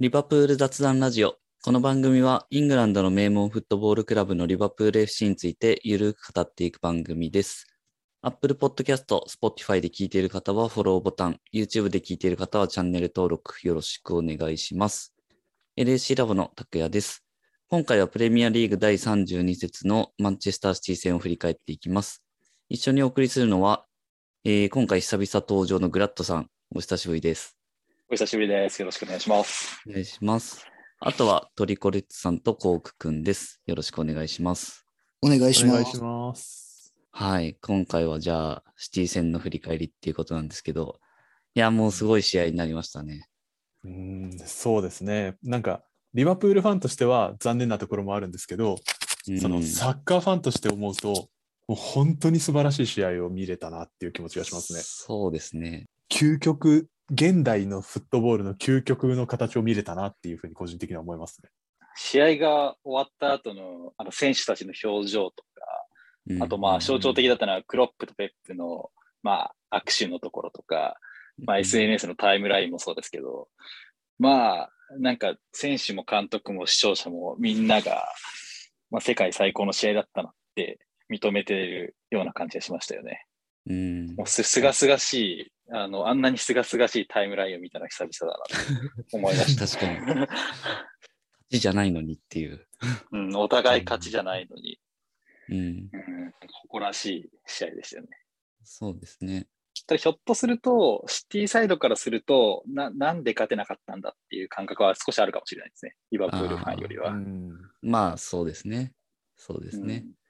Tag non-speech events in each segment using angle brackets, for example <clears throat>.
リバプール雑談ラジオ。この番組はイングランドの名門フットボールクラブのリバプール FC についてゆるく語っていく番組です。Apple Podcast、Spotify で聞いている方はフォローボタン、YouTube で聞いている方はチャンネル登録よろしくお願いします。LAC ラボの拓也です。今回はプレミアリーグ第32節のマンチェスターシティ戦を振り返っていきます。一緒にお送りするのは、えー今回久々登場のグラッドさん、お久しぶりです。お久しぶりです。よろしくお願いします。お願いします。あとはトリコレッツさんとコークくんです。よろしくお願いします。お願いします。お願いします。はい。今回はじゃあ、シティ戦の振り返りっていうことなんですけど、いや、もうすごい試合になりましたね。うーん、そうですね。なんか、リバプールファンとしては残念なところもあるんですけど、うんそのサッカーファンとして思うと、もう本当に素晴らしい試合を見れたなっていう気持ちがしますね。そうですね。究極、現代のフットボールの究極の形を見れたなっていうふうに個人的には思いますね。試合が終わった後のあの選手たちの表情とか、うんあとまあ象徴的だったのはクロップとペップのまあ握手のところとか、まあ、SNS のタイムラインもそうですけど、まあなんか選手も監督も視聴者もみんなが、まあ、世界最高の試合だったなって認めているような感じがしましたよね。うんもうすすがすがしい、あの、あんなにすがすがしいタイムラインを見たのは久々だなと思いました。<laughs> 確かに。勝ちじゃないのにっていう。うん、お互い勝ちじゃないのに、うん。うん、誇らしい試合でしたよね。そうですね。ただひょっとすると、シティサイドからするとな、なんで勝てなかったんだっていう感覚は少しあるかもしれないですね。リバプールファンよりは。うんまあ、そうですね。そうですね。うん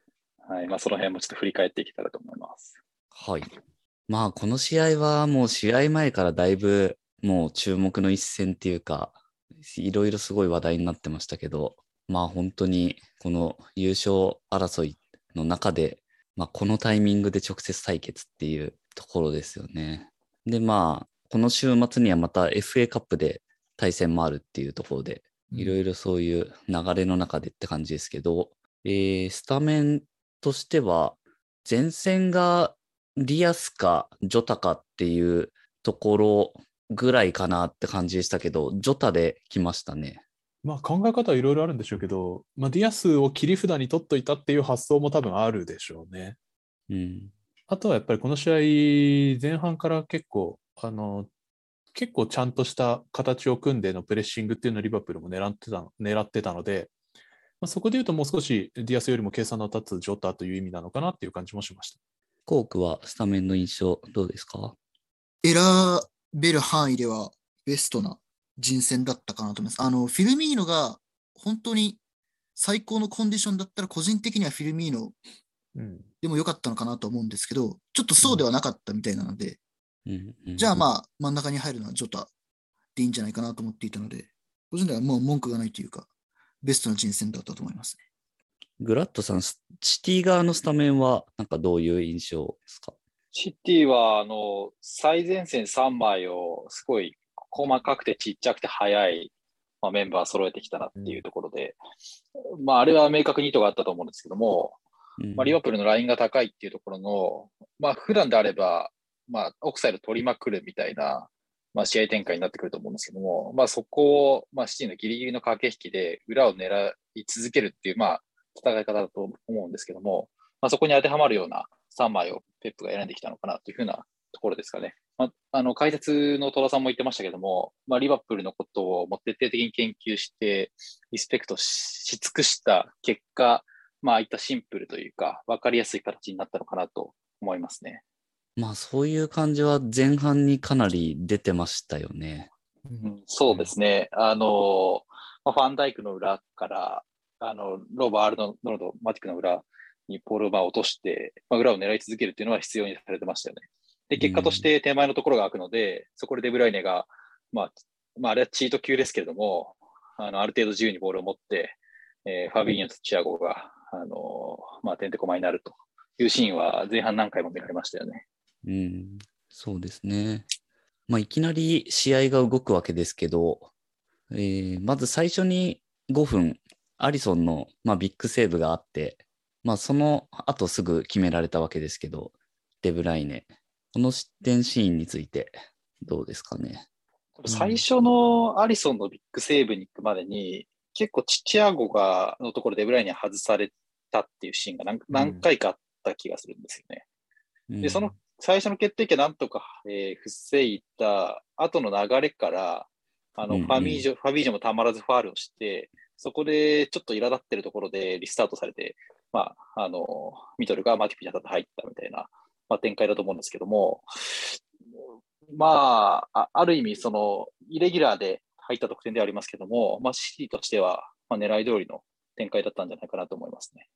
はい。まあ、その辺もちょっと振り返っていけたらと思います。はい。まあ、この試合はもう試合前からだいぶもう注目の一戦っていうか、いろいろすごい話題になってましたけど、まあ本当にこの優勝争いの中で、まあこのタイミングで直接対決っていうところですよね。で、まあ、この週末にはまた FA カップで対戦もあるっていうところで、いろいろそういう流れの中でって感じですけど、えースタメンとしては、前線がディアスかジョタかっていうところぐらいかなって感じでしたけど、ジョタで来ましたね。まあ考え方はいろいろあるんでしょうけど、まあ、ディアスを切り札に取っといたっていう発想も多分あるでしょうね。うん。あとはやっぱりこの試合、前半から結構、あの、結構ちゃんとした形を組んでのプレッシングっていうのをリバプールも狙ってた狙ってたので、まあ、そこで言うともう少しディアスよりも計算の立つジョタという意味なのかなっていう感じもしました。コークはスタメンの印象どうですか？選べる範囲ではベストな人選だったかなと思います。あの、フィルミーノが本当に最高のコンディションだったら個人的にはフィルミーノうん、でも良かったのかなと思うんですけど、ちょっとそうではなかったみたいなので、うんうんじゃあまあ真ん中に入るのはジョタでいいんじゃないかなと思っていたので、個人ではもう文句がないというか、ベストな人選だったと思いますね。グラッドさん、スシティ側のスタメンはなんかどういう印象ですか？シティは、あの、最前線3枚をすごい細かくてちっちゃくて速い、まあ、メンバー揃えてきたなっていうところで、まあ、あれは明確に意図があったと思うんですけども、うん。まあ、リバプールのラインが高いっていうところの、まあ、普段であれば、まあ、オフサイド取りまくるみたいな、まあ、試合展開になってくると思うんですけども、まあ、そこを、まあ、シティのギリギリの駆け引きで裏を狙い続けるっていう、まあ、戦い方だと思うんですけども、まあ、そこに当てはまるような3枚をペップが選んできたのかなというふうなところですかね。まあ、あの解説の戸田さんも言ってましたけども、まあ、リバプールのことをもう徹底的に研究して、リスペクトしし尽くした結果、まあ、ああいったシンプルというか、わかりやすい形になったのかなと思いますね。まあそういう感じは前半にかなり出てましたよね。うんそうですね。あの、まあ、ファンダイクの裏から、あの、ローバー・アルノルド、マティックの裏にポールをまあ落として、まあ、裏を狙い続けるっていうのは必要にされてましたよね。で、結果として手前のところが開くので、そこでデブライネが、まあ、まあ、あれはチート級ですけれども、あの、ある程度自由にボールを持って、えーファビーニョとチアゴが、あの、まあ、てんてこまになるというシーンは前半何回も見られましたよね。うん、そうですね。まあいきなり試合が動くわけですけど、えーまず最初に5分、アリソンの、まあ、ビッグセーブがあって、まあその後すぐ決められたわけですけど、デブライネ。この失点シーンについてどうですかね？最初のアリソンのビッグセーブに行くまでに、結構チチアゴがのところでデブライネに外されたっていうシーンが何何回かあった気がするんですよね。で、その最初の決定機はなんとか、えー、防いだ後の流れから、あの、うんうんファミージョ、ファビージョもたまらずファールをして、そこでちょっと苛立ってるところでリスタートされて、まあ、あの、ミドルがマティピに当たって入ったみたいな、まあ、展開だと思うんですけども、まあ、あある意味、その、イレギュラーで入った得点ではありますけども、まあ、シティとしては、まあ、狙い通りの展開だったんじゃないかなと思いますね。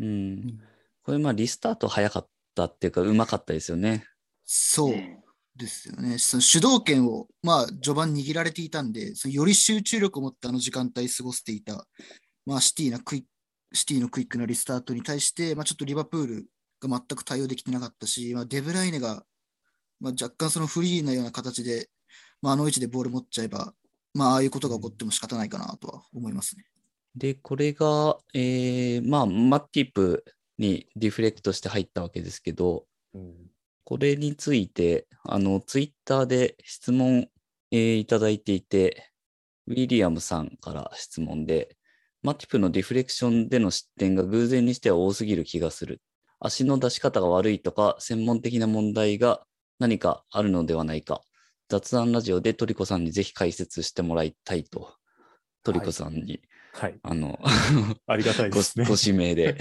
うん。これ、まあ、リスタート早かったっていうか、うまかったですよね。そううんですよね。その主導権を、まあ、序盤握られていたんで、そのより集中力を持ってあの時間帯過ごしていた、まあ、シティなクイッシティのクイックなリスタートに対して、まあ、ちょっとリバプールが全く対応できてなかったし、まあ、デブライネが、まあ、若干そのフリーなような形で、まあ、あの位置でボール持っちゃえば、まあ、ああいうことが起こっても仕方ないかなとは思いますね。で、これが、えー、まあ、マッティップにリフレクトして入ったわけですけど、うんこれについて、あの、ツイッターで質問、えーいただいていて、ウィリアムさんから質問で、マティプのディフレクションでの失点が偶然にしては多すぎる気がする。足の出し方が悪いとか、専門的な問題が何かあるのではないか。雑談ラジオでトリコさんにぜひ解説してもらいたいと、トリコさんに、はい。あの、ありがたいごですね。ご指名で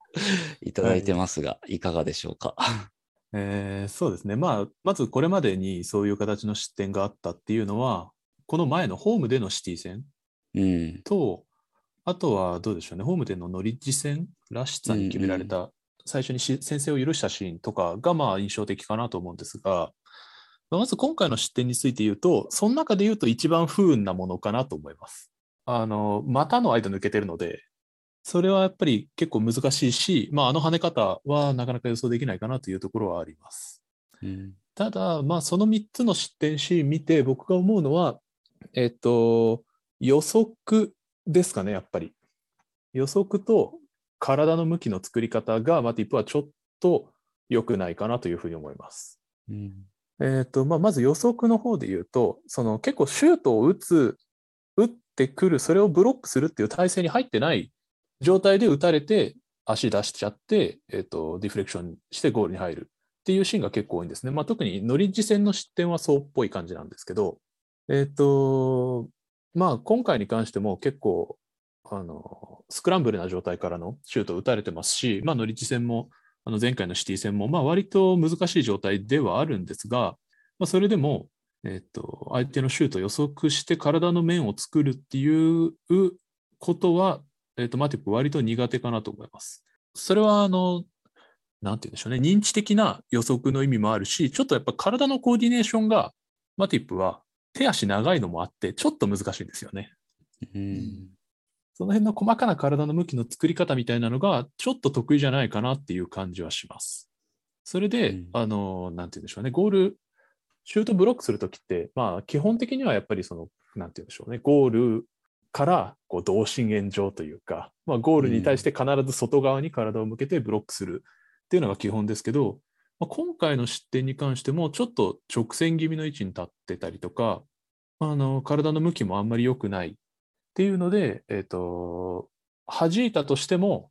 <laughs> いただいてますが、いかがでしょうか。えーそうですね。まあ、まずこれまでにそういう形の失点があったっていうのは、この前のホームでのシティ戦うん。と、あとはどうでしょうね、ホームでのノリッジ戦、ラッシュツァに決められた、最初にし先制を許したシーンとかがまあ印象的かなと思うんですが、まあまず今回の失点について言うと、その中で言うと一番不運なものかなと思います。あの、股の間抜けてるので、それはやっぱり結構難しいし、まあ、あの跳ね方はなかなか予想できないかなというところはあります。うん。ただ、まあ、その3つの失点シーン見て、僕が思うのは、えっと、予測ですかね、やっぱり。予測と体の向きの作り方が、マティップはちょっと良くないかなというふうに思います。うん。えっとまあ、まず予測の方で言うと、その結構シュートを打つ、打ってくる、それをブロックするっていう体勢に入ってない状態で打たれて、足出しちゃって、えっとディフレクションしてゴールに入るっていうシーンが結構多いんですね。まあ、特にノリッジ戦の失点はそうっぽい感じなんですけど、えっと、まあ、今回に関しても結構、あの、スクランブルな状態からのシュートを打たれてますし、まあ、ノリッジ戦も、あの前回のシティ戦も、まあ、割と難しい状態ではあるんですが、まあ、それでも、えっと、相手のシュートを予測して体の面を作るっていうことは、えっと、マティップ割と苦手かなと思います。それは、あの、なんて言うんでしょうね、認知的な予測の意味もあるし、ちょっとやっぱ体のコーディネーションが、マティップは手足長いのもあって、ちょっと難しいんですよね。うん。その辺の細かな体の向きの作り方みたいなのが、ちょっと得意じゃないかなっていう感じはします。それで、うんあの、なんて言うんでしょうね、ゴール、シュートブロックするときって、まあ、基本的にはやっぱりその、なんて言うんでしょうね、ゴールからこう同心円状というか、まあ、ゴールに対して必ず外側に体を向けてブロックするっていうのが基本ですけど、まあ、今回の失点に関しても、ちょっと直線気味の位置に立ってたりとか、あの体の向きもあんまり良くないっていうので、えっ、と、弾いたとしても、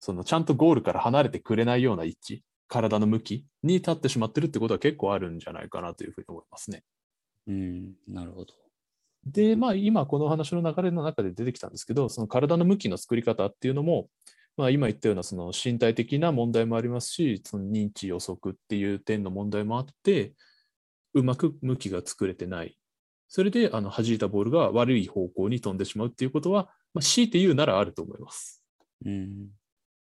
そのちゃんとゴールから離れてくれないような位置、体の向きに立ってしまってるってことは結構あるんじゃないかなというふうに思いますね。うん。なるほど。で、まあ今この話の流れの中で出てきたんですけど、その体の向きの作り方っていうのも、まあ今言ったようなその身体的な問題もありますし、その認知予測っていう点の問題もあって、うまく向きが作れてない。それであの弾いたボールが悪い方向に飛んでしまうっていうことは、まあ、強いて言うならあると思います。うん。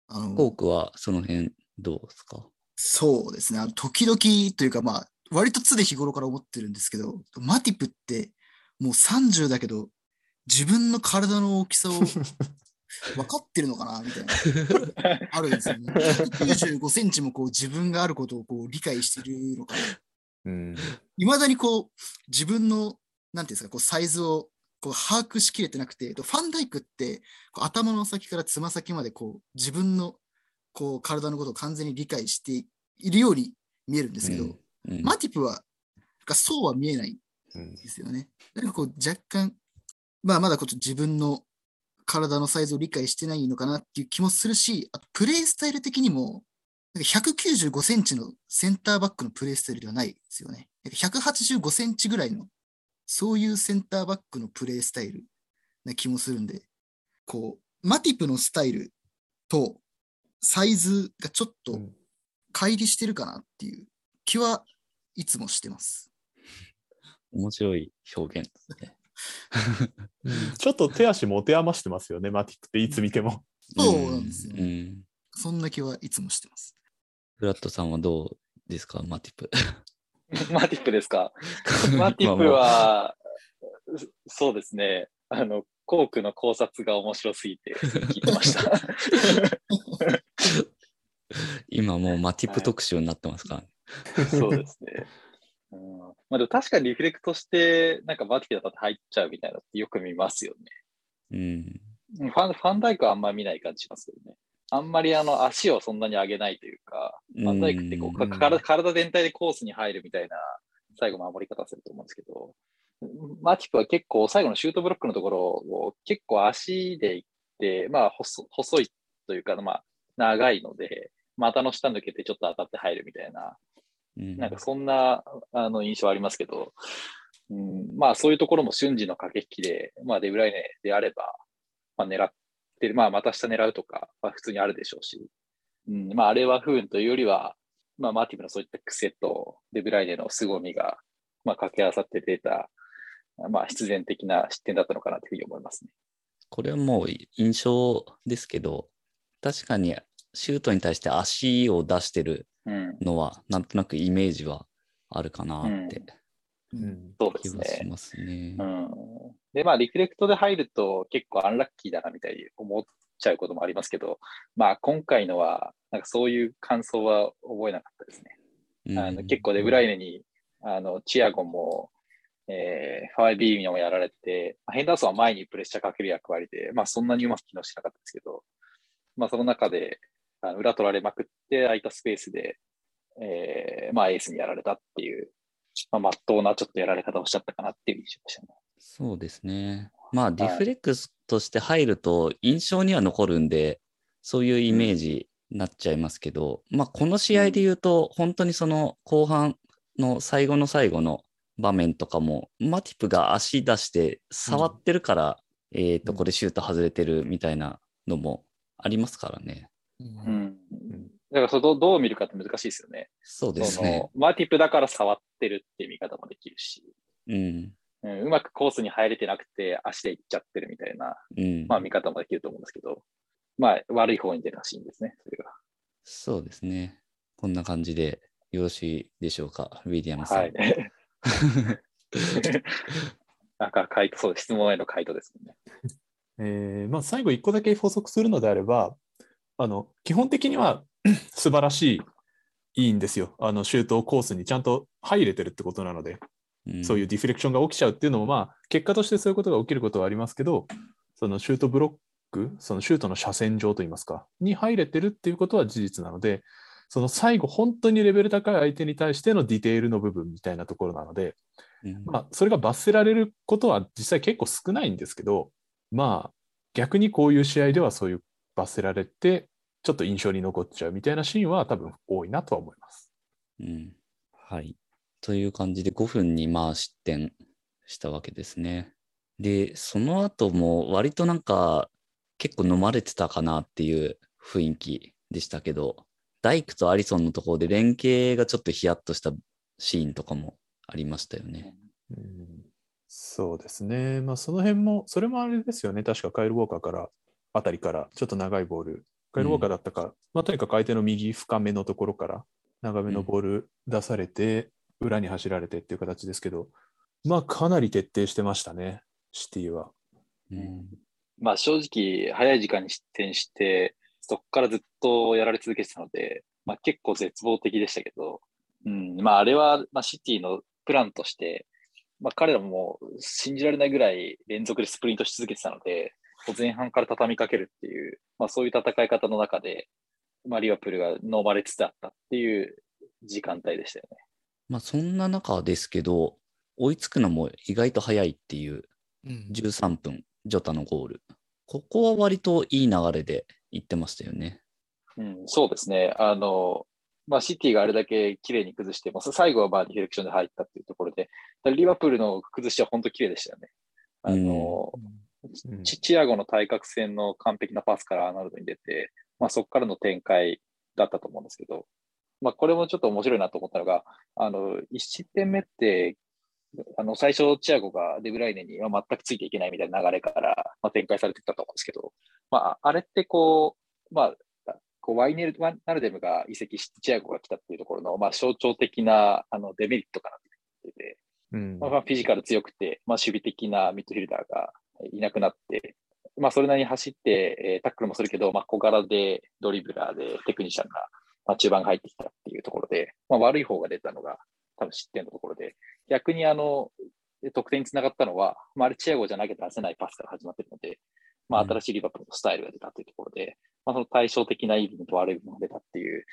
あのコークはその辺どうですか？そうですね。あの時々というか、まあ、割と常日頃から思ってるんですけど、マティプってもう30だけど、自分の体の大きさを <laughs> 分かってるのかな？みたいな。<laughs> あるんですよね。195センチもこう自分があることをこう理解してるのかな。うん。いまだにこう自分の、なんていうんですか、こうサイズをこう把握しきれてなくて、ファンダイクってこう頭の先からつま先までこう自分のこう体のことを完全に理解しているように見えるんですけど、うんうんマティプはそうは見えないうんですよね。なんかこう若干、まあまだこ自分の体のサイズを理解してないのかなっていう気もするし、あとプレイスタイル的にも、なんか195センチのセンターバックのプレイスタイルではないですよね。なんか185センチぐらいの、そういうセンターバックのプレイスタイルな気もするんで、こう、マティプのスタイルとサイズがちょっとうん乖離してるかなっていう気はいつもしてます。面白い表現ですね。ちょっと手足持て余してますよね、マティックっていつ見ても。そうなんですよねうん。そんな気はいつもしてます。フラットさんはどうですか、マティプ。<laughs> マティップですか？<laughs> マティップは、そうですね。あの、コークの考察が面白すぎて聞いてました。<laughs> 今もうマティプ特集になってますから、そうですね。うん、まあでも確かにリフレクトして、なんかマティップだって入っちゃうみたいなのってよく見ますようん。ね。ファンファンダイクはあんま見ない感じしますけどね。あんまりあの足をそんなに上げないというか、ファンダイクってこう、体体全体でコースに入るみたいな最後守り方すると思うんですけど、マティップは結構最後のシュートブロックのところを結構足で行って、まあ細細いというか、まあ長いので、股の下抜けてちょっと当たって入るみたいな、うん。なんかそんなあの印象ありますけど、うん、まあそういうところも瞬時の駆け引きで、まあデブライネであれば、まあ狙ってる、まあまた下狙うとかは普通にあるでしょうし、うん、まああれは不運というよりは、まあマーティブのそういった癖とデブライネの凄みが、まあ掛け合わさって出た、まあ必然的な失点だったのかなというふうに思いますね。これはもう印象ですけど、確かにシュートに対して足を出してるうん、のは、なんとなくイメージはあるかなってうんそうです気はしね。ますね。うん、で、まあ、リフレクトで入ると結構アンラッキーだなみたいに思っちゃうこともありますけど、まあ、今回のは、なんかそういう感想は覚えなかったですね。うんあの結構デブライネに、あのチアゴンも、えーファイビーミもやられて、まあヘンダーソンは前にプレッシャーかける役割で、まあ、そんなにうまく機能しなかったですけど、まあ、その中であの裏取られまくって、空いたスペースで、えーまあ、エースにやられたっていう、まあ、真っ当なちょっとやられ方をしちゃったかなっていう印象でしたね。そうですね。まあ、リフレックスとして入ると印象には残るんで、そういうイメージになっちゃいますけど、まあ、この試合で言うと、本当にその後半の最後の最後の場面とかも、マティプが足出して触ってるから、えっと、うんこれシュート外れてるみたいなのもありますからね。うん。だからそれどうどう見るかって難しいですよね。そうですね。マーティップだから触ってるっていう見方もできるし、うん。うん、うまくコースに入れてなくて足で行っちゃってるみたいな、うん。まあ見方もできると思うんですけど、まあ悪い方に出たシーンですね、それが。そうですね。こんな感じでよろしいでしょうか、ウィリアムさん。はい。<laughs> なんか回答、そう質問への回答ですね。<laughs> えーまあ、最後1個だけ補足するのであれば、あの基本的には <clears throat> 素晴らしい、いいんですよ。あのシュートコースにちゃんと入れてるってことなので、んそういうディフレクションが起きちゃうっていうのも、まあ、結果としてそういうことが起きることはありますけど、そのシュートブロック、そのシュートの斜線上といいますか、に入れてるっていうことは事実なので、その最後、本当にレベル高い相手に対してのディテールの部分みたいなところなので、うんまあ、それが罰せられることは実際結構少ないんですけど、まあ、逆にこういう試合ではそういう罰せられて、ちょっと印象に残っちゃうみたいなシーンは多分多いなとは思います。うん。はい。という感じで5分にまあ失点したわけですね。で、その後も割となんか結構飲まれてたかなっていう雰囲気でしたけど、ダイクとアリソンのところで連携がちょっとヒヤッとしたシーンとかもありましたよね。うんそうですね。まあ、その辺も、それもあれですよね。確かカイル・ウォーカーから、あたりから、ちょっと長いボール、カイル・ウォーカーだったか、まあ、とにかく相手の右深めのところから、長めのボール出されて、裏に走られてっていう形ですけど、まあ、かなり徹底してましたね、シティは。うん。まあ正直、早い時間に失点して、そこからずっとやられ続けてたので、まあ結構絶望的でしたけど、うん、まああれは、まあ、シティのプランとして、まあ彼らも信じられないぐらい連続でスプリントし続けてたので、前半から畳みかけるっていう、まあそういう戦い方の中で、まあリバプールが飲まれつつあったっていう時間帯でしたよね。まあそんな中ですけど、追いつくのも意外と早いっていううん13分、ジョタのゴール。ここは割といい流れで行ってましたよね。うん、そうですね。あの、まあ、シティがあれだけ綺麗に崩しても、最後はまあディフレクションで入ったっていうところで、リバプールの崩しは本当綺麗でしたよね。あの、うんチチアゴの対角線の完璧なパスからアーノルドに出て、まあ、そこからの展開だったと思うんですけど、まあ、これもちょっと面白いなと思ったのが、あの、1失点目って、あの、最初、チアゴがデブライネには全くついていけないみたいな流れから、まあ、展開されてきたと思うんですけど、まあ、あれってこう、まあ、こうワイネル・ワナルデムが移籍してチアゴが来たっていうところの、まあ、象徴的なあのデメリットかなってて、うん。まあ、まあフィジカル強くて、まあ、守備的なミッドフィルダーがいなくなって、まあ、それなりに走って、えータックルもするけど、まあ、小柄でドリブラーでテクニシャンが、まあ、中盤が入ってきたっていうところで、まあ、悪い方が出たのが多分失点のところで、逆にあの、得点につながったのは、まあ、あれチアゴじゃなきゃ出せないパスから始まってるので、まあ、うん新しいリバプールのスタイルが出たというところで、まあ、その対照的ないい部分と悪い部分が出たっていう、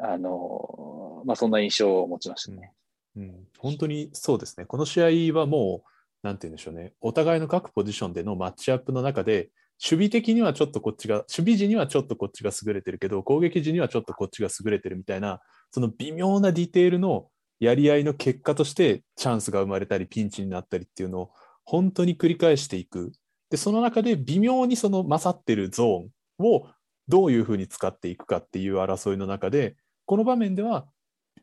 あの、まあ、そんな印象を持ちましたね。うん、本当にそうですね。この試合はもう、なんて言うんでしょうね。お互いの各ポジションでのマッチアップの中で、守備的にはちょっとこっちが、守備時にはちょっとこっちが優れてるけど、攻撃時にはちょっとこっちが優れてるみたいな、その微妙なディテールのやり合いの結果として、チャンスが生まれたり、ピンチになったりっていうのを、本当に繰り返していく。で、その中で微妙にその勝ってるゾーンをどういうふうに使っていくかっていう争いの中で、この場面では、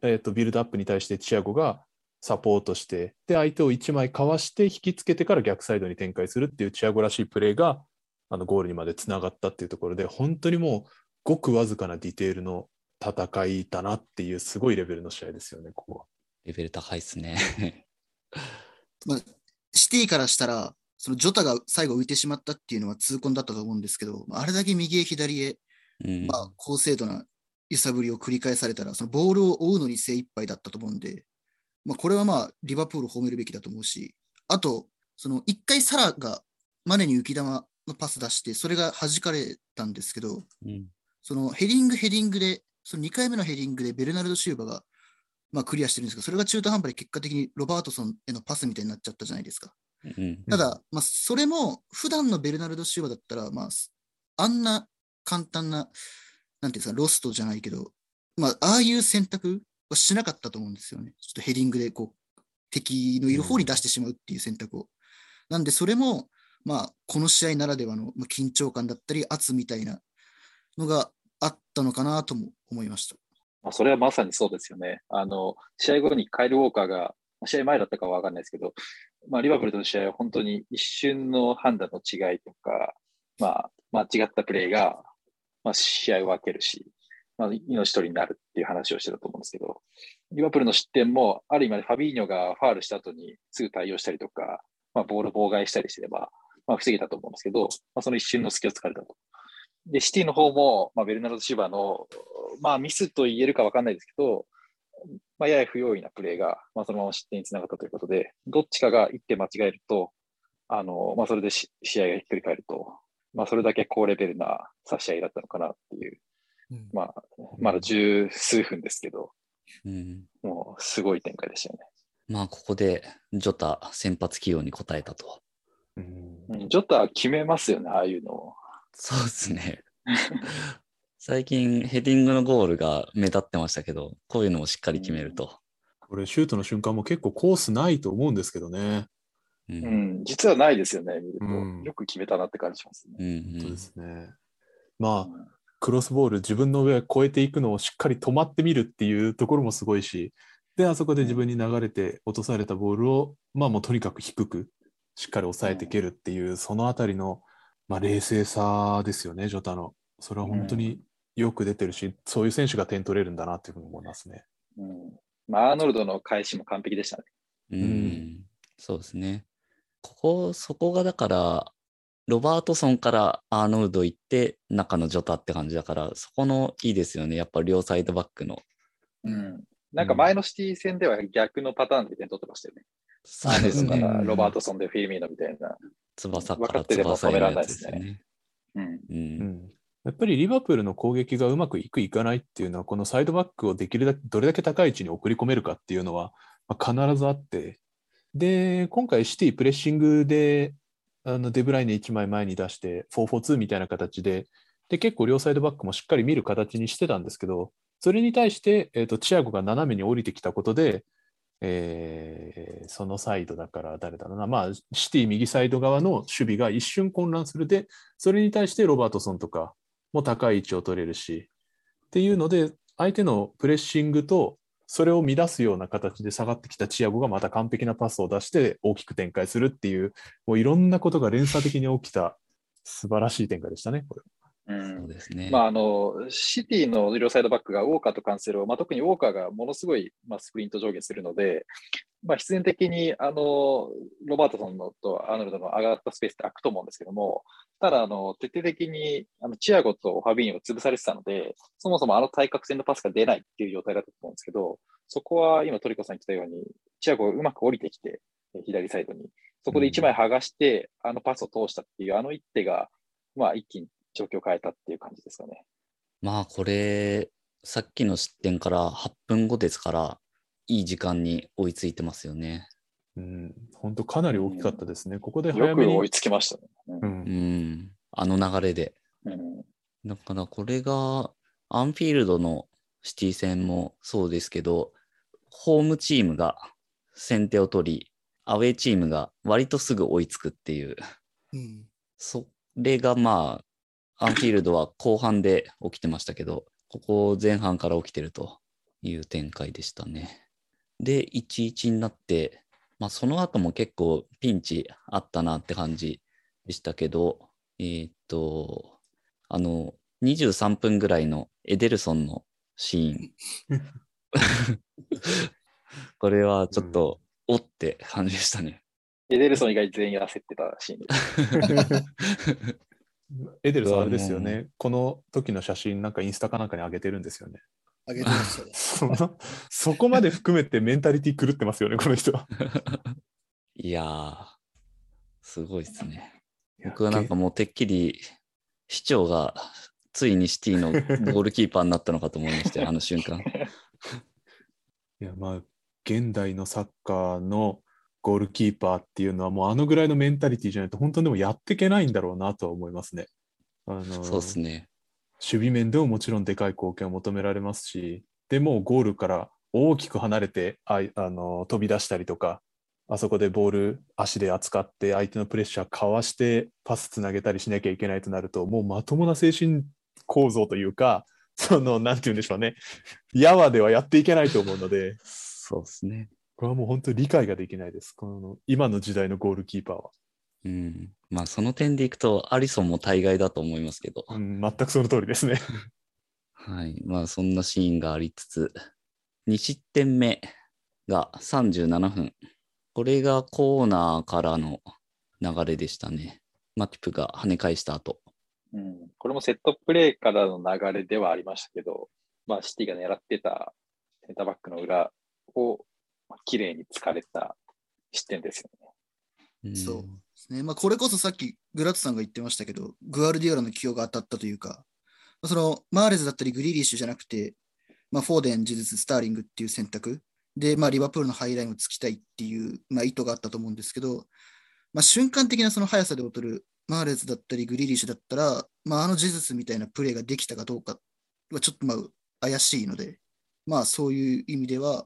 えー、とビルドアップに対してチアゴがサポートして、で、相手を1枚かわして引きつけてから逆サイドに展開するっていうチアゴらしいプレーが、あのゴールにまでつながったっていうところで、本当にもう、ごくわずかなディテールの戦いだなっていう、すごいレベルの試合ですよね、ここは。レベル高いですね。<laughs> まあ、シティからしたら、そのジョタが最後浮いてしまったっていうのは痛恨だったと思うんですけど、まああれだけ右へ左へ、うんまあ、高精度な揺さぶりを繰り返されたら、そのボールを追うのに精一杯だったと思うんで、まあ、これはまあ、リバプールを褒めるべきだと思うし、あと、その一回サラがマネに浮き玉のパス出して、それが弾かれたんですけど、うんそのヘディング、ヘディングで、その2回目のヘディングでベルナルド・シューバが、まあ、クリアしてるんですけど、それが中途半端で結果的にロバートソンへのパスみたいになっちゃったじゃないですか。うんただ、まあ、それも普段のベルナルド・シューバだったら、まあ、あんな簡単な、なんていうんですか、ロストじゃないけど、まあ、ああいう選択はしなかったと思うんですよね。ちょっとヘディングでこう、敵のいる方に出してしまうっていう選択を。なんで、それも、まあ、この試合ならではのまあ緊張感だったり、圧みたいなのがあったのかなとも思いました。まあ、それはまさにそうですよね。あの、試合後にカイル・ウォーカーが、試合前だったかはわかんないですけど、まあ、リバプールとの試合は本当に一瞬の判断の違いとか、まあ、間違ったプレーが、まあ、試合を分けるし、まあ、命取りになるっていう話をしてたと思うんですけど、リバプールの失点も、ある意味でファビーニョがファールした後にすぐ対応したりとか、まあ、ボール妨害したりすれば、まあ、防げたと思うんですけど、まあ、その一瞬の隙を突かれたと。で、シティの方も、まあ、ベルナルド・シューバの、まあ、ミスと言えるか分かんないですけど、まあ、やや不用意なプレーが、まあ、そのまま失点につながったということで、どっちかが一手間違えると、あの、まあ、それで試合がひっくり返ると、まあ、それだけ高レベルな差し合いだったのかなっていう、まあ、まだ十数分ですけど、うんもうすごい展開でしたよね。まあ、ここでジョタ先発起用に応えたと。うんうんちょっと決めますよね、ああいうのを。そうですね。<laughs> 最近ヘディングのゴールが目立ってましたけど、こういうのもしっかり決めると。これ、シュートの瞬間も結構コースないと思うんですけどね。うんうん、実はないですよね、見ると。うんよく決めたなって感じしますね。うん本当ですね。まあ、クロスボール、自分の上を越えていくのをしっかり止まってみるっていうところもすごいし、で、あそこで自分に流れて落とされたボールを、まあもうとにかく低く、しっかり抑えていけるっていう、そのあたりの、まあ、冷静さですよね、ジョタの。それは本当によく出てるし、そういう選手が点取れるんだなっていうふうに思いますね。うんまあ、アーノルドの返しも完璧でしたね。うんうんそうですね。ここ、そこがだから、ロバートソンからアーノルド行って、中のジョタって感じだから、そこのいいですよね。やっぱ両サイドバックの。うん。なんか前のシティ戦では逆のパターンで点取ってましたよね。そうですね。ロバートソンでフィルミーノみたいな。翼からってても翼へのやつですよ止めらんないね。うん。う。うんんやっぱりリバプールの攻撃がうまくいくいかないっていうのは、このサイドバックをできるだけどれだけ高い位置に送り込めるかっていうのは、まあ、必ずあって、で、今回シティプレッシングであのデブライネ1枚前に出して442みたいな形でで結構両サイドバックもしっかり見る形にしてたんですけどそれに対して、えー、とチアゴが斜めに降りてきたことで、えーそのサイドだから誰だろうな、まあ、シティ右サイド側の守備が一瞬混乱するでそれに対してロバートソンとかも高い位置を取れるしっていうので相手のプレッシングとそれを乱すような形で下がってきたチアゴがまた完璧なパスを出して大きく展開するっていう、もういろんなことが連鎖的に起きた素晴らしい展開でしたね、これ。そうですね。まあ、あの、シティの両サイドバックがウォーカーとカンセロ、まあ、特にウォーカーがものすごい、まあ、スプリント上下するので、まあ、必然的に、あの、ロバートソンのとアーノルドの上がったスペースって空くと思うんですけども、ただ、あの、徹底的に、あの、チアゴとファビーニョを潰されてたので、そもそもあの対角線のパスが出ないっていう状態だったと思うんですけど、そこは今トリコさん言ってたように、チアゴがうまく降りてきて、え左サイドに。そこで1枚剥がして、あのパスを通したっていう、あの一手が、まあ、一気に状況を変えたっていう感じですかね。まあこれ、さっきの失点から8分後ですから、いい時間に追いついてますよね。うん、本当かなり大きかったですね。ここでよ早めにく追い。つきましたね。ううんうん。あの流れで。うんだからこれが、アンフィールドのシティ戦もそうですけど、ホームチームが先手を取り、アウェーチームが割とすぐ追いつくっていう、うん。それがまあ、アンフィールドは後半で起きてましたけど、ここ前半から起きてるという展開でしたね。で、1-1になって、まあその後も結構ピンチあったなって感じでしたけど、えーっと、あの、23分ぐらいのエデルソンのシーン。<laughs> これはちょっと、おって感じでしたね。エデルソン以外全員焦ってたシーンで。<laughs> エデルさん、あれですよね。この時の写真、なんかインスタかなんかに上げてるんですよね。あげてましたね。<laughs> そのそこまで含めてメンタリティ狂ってますよね、この人。<laughs> いやー、すごいですね。僕はなんかもうてっきり市長がついにシティのゴールキーパーになったのかと思いましたよ、<laughs> あの瞬間。いや、まあ、現代のサッカーのゴールキーパーっていうのは、もうあのぐらいのメンタリティじゃないと、本当にでもやっていけないんだろうなとは思いますね。あのそうですね。守備面でももちろんでかい貢献を求められますし、でもうゴールから大きく離れてあいあの飛び出したりとか、あそこでボール足で扱って相手のプレッシャーかわしてパスつなげたりしなきゃいけないとなると、もうまともな精神構造というか、その、なんて言うんでしょうね。やわではやっていけないと思うので、<laughs> そうですね。これはもう本当に理解ができないです。この今の時代のゴールキーパーは。うん。まあその点でいくと、アリソンも大概だと思いますけど。うん、全くその通りですね。はい。まあそんなシーンがありつつ、2失点目が37分。これがコーナーからの流れでしたね。マティプが跳ね返した後。うん、これもセットプレーからの流れではありましたけど、まあ、シティが狙ってたセンターバックの裏をまあ綺麗に突かれた失点ですよね。んそうね。まあ、これこそさっきグラッツさんが言ってましたけど、グアルディオラの起用が当たったというか、そのマーレズだったりグリーリッシュじゃなくて、まあ、フォーデン、ジェズス、スターリングっていう選択で、まあ、リバプールのハイラインをつきたいっていう、まあ、意図があったと思うんですけど、まあ、瞬間的なその速さで劣るマーレズだったりグリーリッシュだったら、まあ、あのジェズスみたいなプレーができたかどうかはちょっとまあ怪しいので、まあそういう意味では、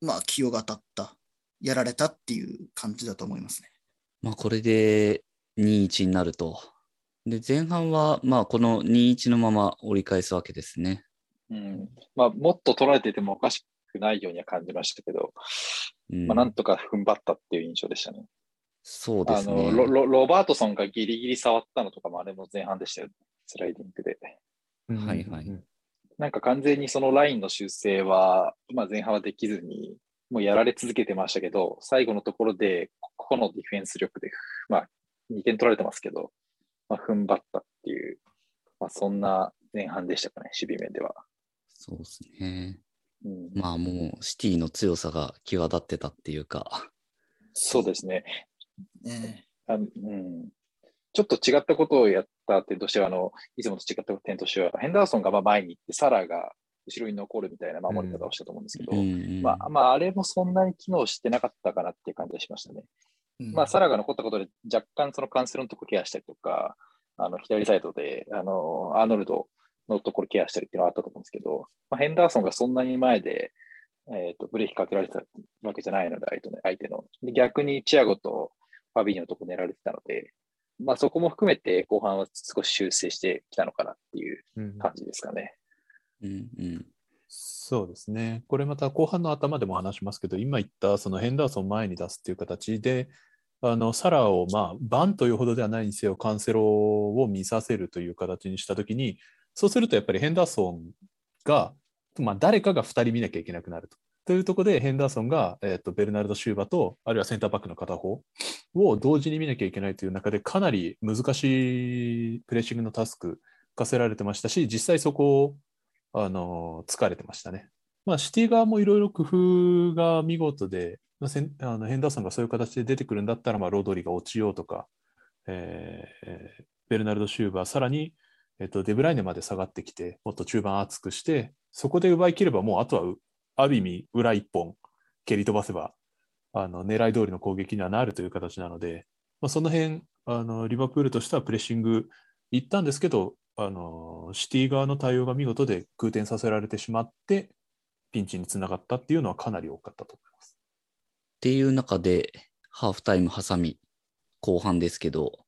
まあ起用が当たった、やられたっていう感じだと思いますね。まあこれで2-1になると。で、前半はまあこの2-1のまま折り返すわけですね。うんまあ、もっと取られててもおかしくないようには感じましたけど、うんまあ、なんとか踏ん張ったっていう印象でしたね。そうであのすね。ロロロバートソンがギリギリ触ったのとかもあれも前半でしたよ、スライディングで。はいはいうんなんか完全にそのラインの修正は、まあ、前半はできずに、もうやられ続けてましたけど、最後のところで、ここのディフェンス力で、まあ、2点取られてますけど、まあ、踏ん張ったっていう、まあ、そんな前半でしたかね、守備面では。そうですね。うん、まあもうシティの強さが際立ってたっていうか。そうですね。ねあのうんちょっと違ったことをやった点としては、あのいつもと違った点としては、ヘンダーソンがまあ前に行って、サラが後ろに残るみたいな守り方をしたと思うんですけど、まあ、まあ、あれもそんなに機能してなかったかなっていう感じがしましたね。うんまあ、サラが残ったことで若干そのカンセルのところケアしたりとか、あの左サイドであのアーノルドのところケアしたりっていうのはあったと思うんですけど、まあ、ヘンダーソンがそんなに前で、えー、とブレーキかけられてたわけじゃないので、相手の相手の。で逆にチアゴとファビーニョのところ狙われてたので、まあ、そこも含めて後半は少し修正してきたのかなっていううん感じですかね。そうですね。これまた後半の頭でも話しますけど、今言ったそのヘンダーソン前に出すっていう形で、あのサラをまあバンというほどではないにせよ、カンセロを見させるという形にしたときに、そうするとやっぱりヘンダーソンが、まあ、誰かが2人見なきゃいけなくなると。というところで、ヘンダーソンが、えー、とベルナルド・シューバと、あるいはセンターバックの片方を同時に見なきゃいけないという中で、かなり難しいプレッシングのタスク課せられてましたし、実際そこをあの疲れてましたね。まあ、シティ側もいろいろ工夫が見事で、まああのヘンダーソンがそういう形で出てくるんだったら、まあ、ロドリが落ちようとか、えーベルナルド・シューバー、さらに、えっとデブライネまで下がってきて、もっと中盤厚くして、そこで奪い切れば、もうあとはうある意味、裏一本蹴り飛ばせば、あの狙い通りの攻撃にはなるという形なので、まあ、その辺あのリバプールとしてはプレッシング行ったんですけど、あのシティ側の対応が見事で空転させられてしまって、ピンチにつながったっていうのはかなり多かったと思います。っていう中で、ハーフタイム挟み、後半ですけど、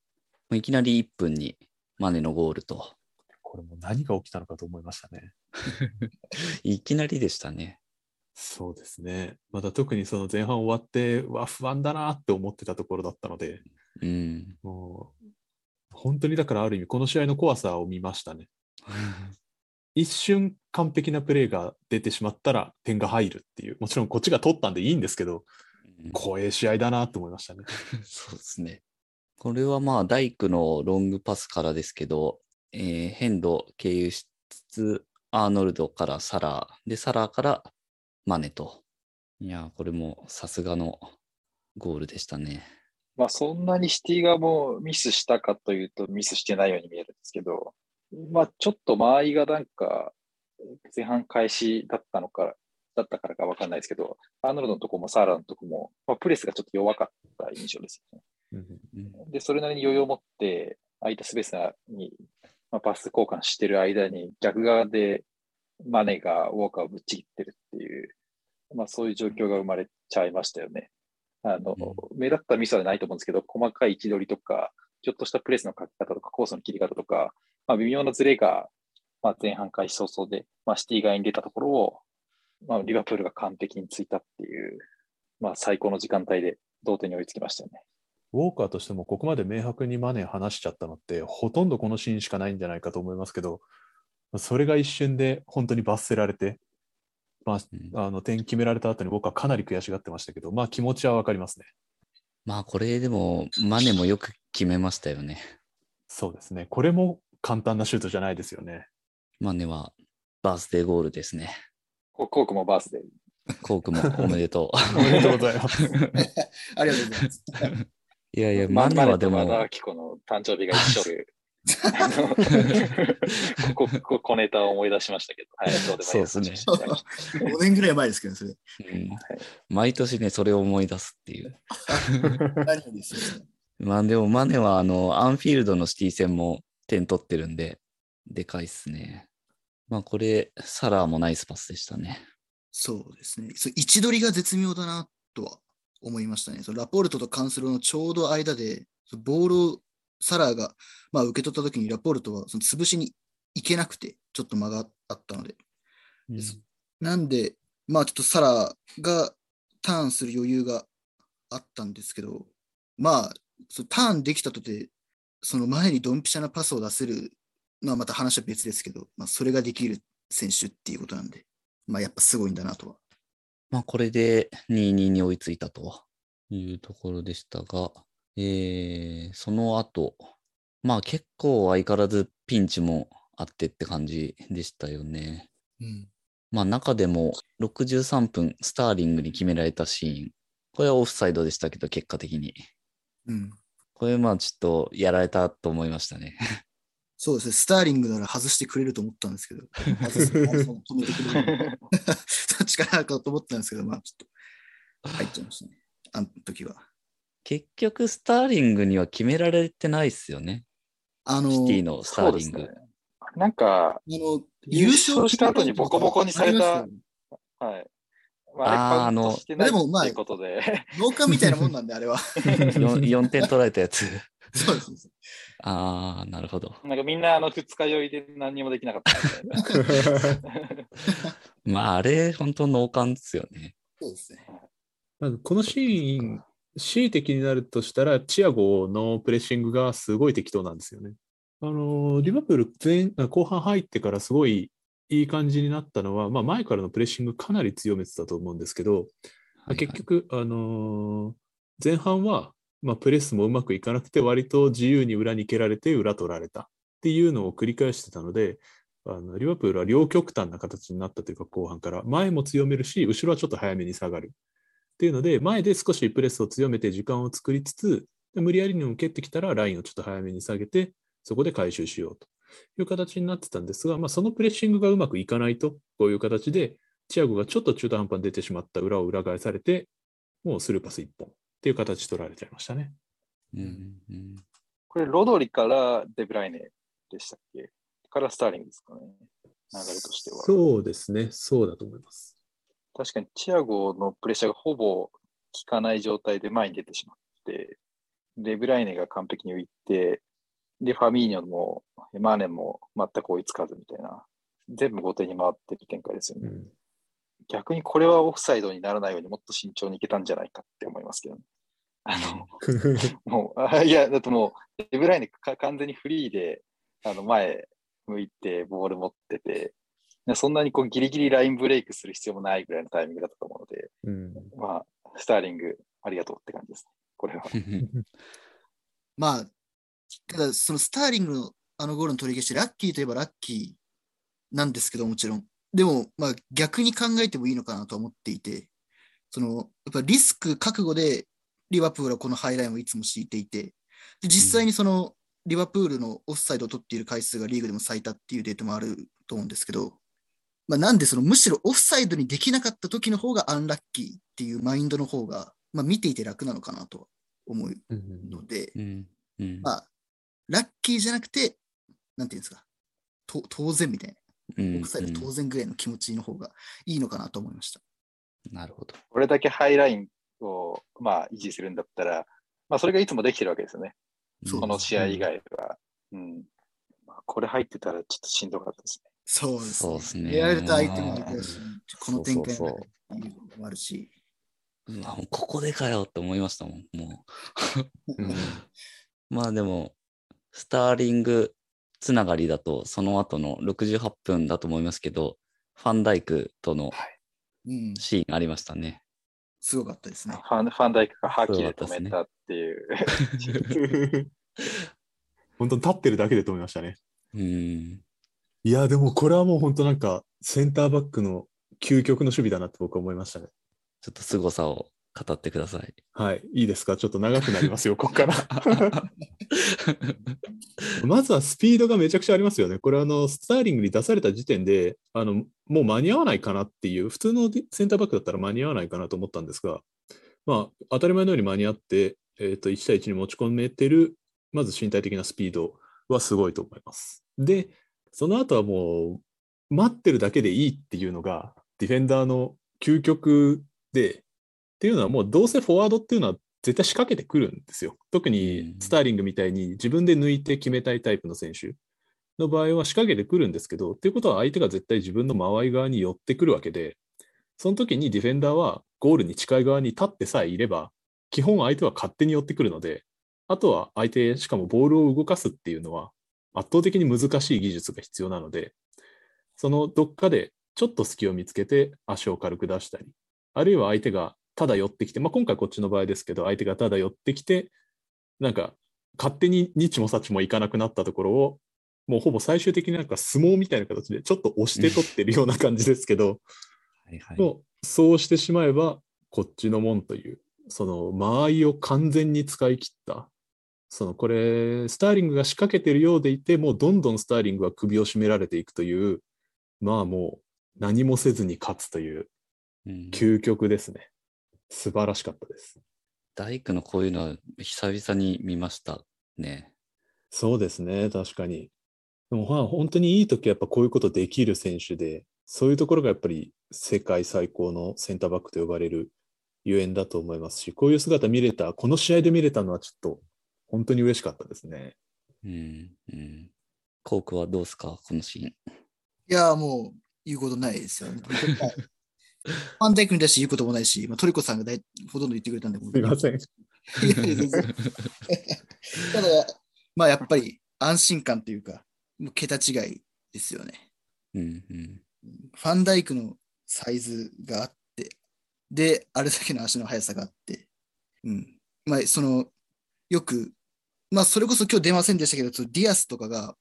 いきなり1分にマネのゴールと、これも何が起きたのかと思いましたね。<laughs> いきなりでしたね。そうですね。また特にその前半終わって、うわ、不安だなって思ってたところだったので、うん。もう、本当にだからある意味、この試合の怖さを見ましたね。<laughs> 一瞬完璧なプレーが出てしまったら点が入るっていう、もちろんこっちが取ったんでいいんですけど、怖い試合だなと思いましたね。そうですね。これはまあ、大工のロングパスからですけど、えーヘンド経由しつつ、アーノルドからサラー、で、サラーからマネと。いやー、これもさすがのゴールでしたね。まあ、そんなにシティ側もミスしたかというと、ミスしてないように見えるんですけど、まあ、ちょっと間合いがなんか、前半開始だったのか、だったからかわかんないですけど、アーノルドのとこもサーラのとこも、まあ、プレスがちょっと弱かった印象ですよね。で、それなりに余裕を持って、空いたスペースに、まあ、パス交換してる間に、逆側でマネがウォーカーをぶっちぎってるっていう、まあ、そういう状況が生まれちゃいましたよね。あの、目立ったミスはないと思うんですけど、細かい位置取りとか、ちょっとしたプレスの書き方とか、コースの切り方とか、まあ、微妙なズレが、まあ、前半開始早々で、まあ、シティ側に出たところを、まあ、リバプールが完璧についたっていう、まあ、最高の時間帯で同点に追いつきましたよね。ウォーカーとしてもここまで明白にマネー話しちゃったのって、ほとんどこのシーンしかないんじゃないかと思いますけど、それが一瞬で本当に罰せられて、まうんあ、あの点決められた後に僕はかなり悔しがってましたけど、まあ気持ちはわかりますね。まあ、これでも、マネもよく決めましたよね。そうですね。これも簡単なシュートじゃないですよね。マネはバースデーゴールですね。ココークもバースで。コークもおめでとう。<laughs> おめでとうございます。<laughs> ありがとうございます。いやいや、ママネはでと和田キ子の誕生日が一緒で、<laughs> こ <laughs> こ、こ小ネタを思い出しましたけど、はい、どうですそうです5年ぐらい前ですけど、それ。うん毎年ね、それを思い出すっていう。何ですよ。まあでもマネはあの、アンフィールドのシティ戦も点取ってるんで、でかいっすね。まあこれ、サラーもナイスパスでしたね。そうですね。そ位置取りが絶妙だなとは思いましたね。そのラポルトとカンセロのちょうど間で、ボールをサラーが、まあ、受け取った時にラポルトはその潰しに行けなくて、ちょっと間があったので。なんで、まあちょっとサラーがターンする余裕があったんですけど、まあ、そのターンできたとて、その前にドンピシャなパスを出せるのはまた話は別ですけど、まあ、それができる選手っていうことなんで、まあやっぱすごいんだなとは。まあこれで2-2に追いついたというところでしたが、えー、その後、まあ結構相変わらずピンチもあってって感じでしたよね。うん。まあ中でも63分スターリングに決められたシーン。これはオフサイドでしたけど結果的に。うん。これまあちょっとやられたと思いましたね。そうですね、スターリングなら外してくれると思ったんですけど、外す止めてくれる。<laughs> <laughs> そっちかなと思ったんですけど、まあちょっと入っちゃいましたね。あの時は。結局、スターリングには決められてないっすよね。あの、シティのスターリング。そうですねなんか、あの優勝した後にボコボコにされたはい。まあーあ、あれカウントしてないあのでもまあ <laughs> 農家みたいなもんなんで、あれは。4, 4点取られたやつ。そうです。ああ、なるほど。なんかみんなあの二日酔いで何にもできなかったみたいな。<laughs> まあ、あれ、本当脳幹ですよね。そうですね。まずこのシーン、恣意的になるとしたら、チアゴのプレッシングがすごい適当なんですよね。あのリバプール前後半入ってからすごいいい感じになったのは、まあ、前からのプレッシングかなり強めてたと思うんですけど、はい結局、あのー前半は、まあ、プレスもうまくいかなくて、割と自由に裏に蹴られて、裏取られたっていうのを繰り返してたので、あのリバプールは両極端な形になったというか、後半から、前も強めるし、後ろはちょっと早めに下がる。っていうので、前で少しプレスを強めて時間を作りつつ、で無理やりにも蹴ってきたら、ラインをちょっと早めに下げて、そこで回収しようという形になってたんですが、まあ、そのプレッシングがうまくいかないと、こういう形で、チアゴがちょっと中途半端に出てしまった裏を裏返されて、もうスルーパス1本っていう形取られちゃいましたね。うんうん、これ、ロドリからデブライネでしたっけ？からスターリングですかね？流れとしては。そうですね、そうだと思います。確かにチアゴのプレッシャーがほぼ効かない状態で前に出てしまって、デブライネが完璧に浮いて、で、ファミーニョもマーネも全く追いつかずみたいな、全部後手に回ってる展開ですよね。うん逆にこれはオフサイドにならないようにもっと慎重にいけたんじゃないかって思いますけど、ね、あの、<laughs> もう、あいや、だってもう、デブライネか完全にフリーで、あの、前向いて、ボール持ってて、そんなにこうギリギリラインブレイクする必要もないぐらいのタイミングだったと思うので、うんまあ、スターリング、ありがとうって感じですね、これは。<laughs> まあ、ただ、そのスターリングのあのゴールの取り消し、ラッキーといえばラッキーなんですけど、もちろん。でも、まあ、逆に考えてもいいのかなと思っていて、その、やっぱリスク覚悟で、リバプールはこのハイラインをいつも敷いていて、で実際にその、リバプールのオフサイドを取っている回数がリーグでも最多っていうデータもあると思うんですけど、まあ、なんでそのむしろオフサイドにできなかった時の方がアンラッキーっていうマインドの方が、まあ、見ていて楽なのかなとは思ううんので、うんうんまあ、ラッキーじゃなくて、なんていうんですか、と当然みたいな、うんオフサイド当然ぐらいの気持ちの方がいいのかなと思いました。なるほど。これだけハイラインを、まあ、維持するんだったら、まあ、それがいつもできてるわけですよね。そうこの試合以外は。うん。まあ、これ入ってたらちょっとしんどかったですね。そうですね。すねやられた相手もまあでかいし、この展開もあるし、うわもうここでかよって思いましたもん、もうんう。<laughs> まあでも、スターリングつながりだと、その後の68分だと思いますけど、ファンダイクとのうん、シーンありましたね。すごかったですね。ファンファンダイクがハキで止めたっていう。<laughs> <laughs> 本当に立ってるだけで止めましたね。うん。いや、でもこれはもう本当なんか、センターバックの究極の守備だなって僕は思いましたね。ちょっと凄さを語ってください。はい、いいですか？ちょっと長くなりますよ、<laughs> ここから。<laughs> まずはスピードがめちゃくちゃありますよね。これあの、スターリングに出された時点で、あの、もう間に合わないかなっていう、普通のセンターバックだったら間に合わないかなと思ったんですが、まあ、当たり前のように間に合って、えっ、と、1対1に持ち込めてる、まず身体的なスピードはすごいと思います。で、その後はもう、待ってるだけでいいっていうのが、ディフェンダーの究極で、っていうのはもうどうせフォワードっていうのは絶対仕掛けてくるんですよ。特にスターリングみたいに自分で抜いて決めたいタイプの選手の場合は仕掛けてくるんですけど、っていうことは相手が絶対自分の間合い側に寄ってくるわけで、その時にディフェンダーはゴールに近い側に立ってさえいれば、基本相手は勝手に寄ってくるので、あとは相手、しかもボールを動かすっていうのは圧倒的に難しい技術が必要なので、そのどっかでちょっと隙を見つけて足を軽く出したり、あるいは相手がただ寄ってきて、まあ、今回こっちの場合ですけど、相手がただ寄ってきて、なんか勝手に日もさちもいかなくなったところを、もうほぼ最終的になんか相撲みたいな形でちょっと押して取ってるような感じですけど、はいはい。もうそうしてしまえばこっちのもんという、その間合いを完全に使い切った、そのこれ、スターリングが仕掛けてるようでいて、もうどんどんスターリングは首を絞められていくという、まあもう何もせずに勝つといううん究極ですね。素晴らしかったです。大工のこういうのは久々に見ましたね。そうですね、確かに。でもまあ本当にいい時はやっぱこういうことできる選手で、そういうところがやっぱり世界最高のセンターバックと呼ばれるゆえんだと思いますし、こういう姿見れた、この試合で見れたのはちょっと本当に嬉しかったですね。うん。うん。コークはどうですか？このシーン。いやー、もう言うことないですよね。<laughs> ファンダイクに対して言うこともないし、まあ、トリコさんが大ほとんど言ってくれたんで、すいません。<laughs> ただ、まあやっぱり安心感というか、もう桁違いですよね。うんうん。ファンダイクのサイズがあって、で、あれだけの足の速さがあって、うん。まあ、その、よく、まあ、それこそ今日出ませんでしたけど、そのディアスとかが、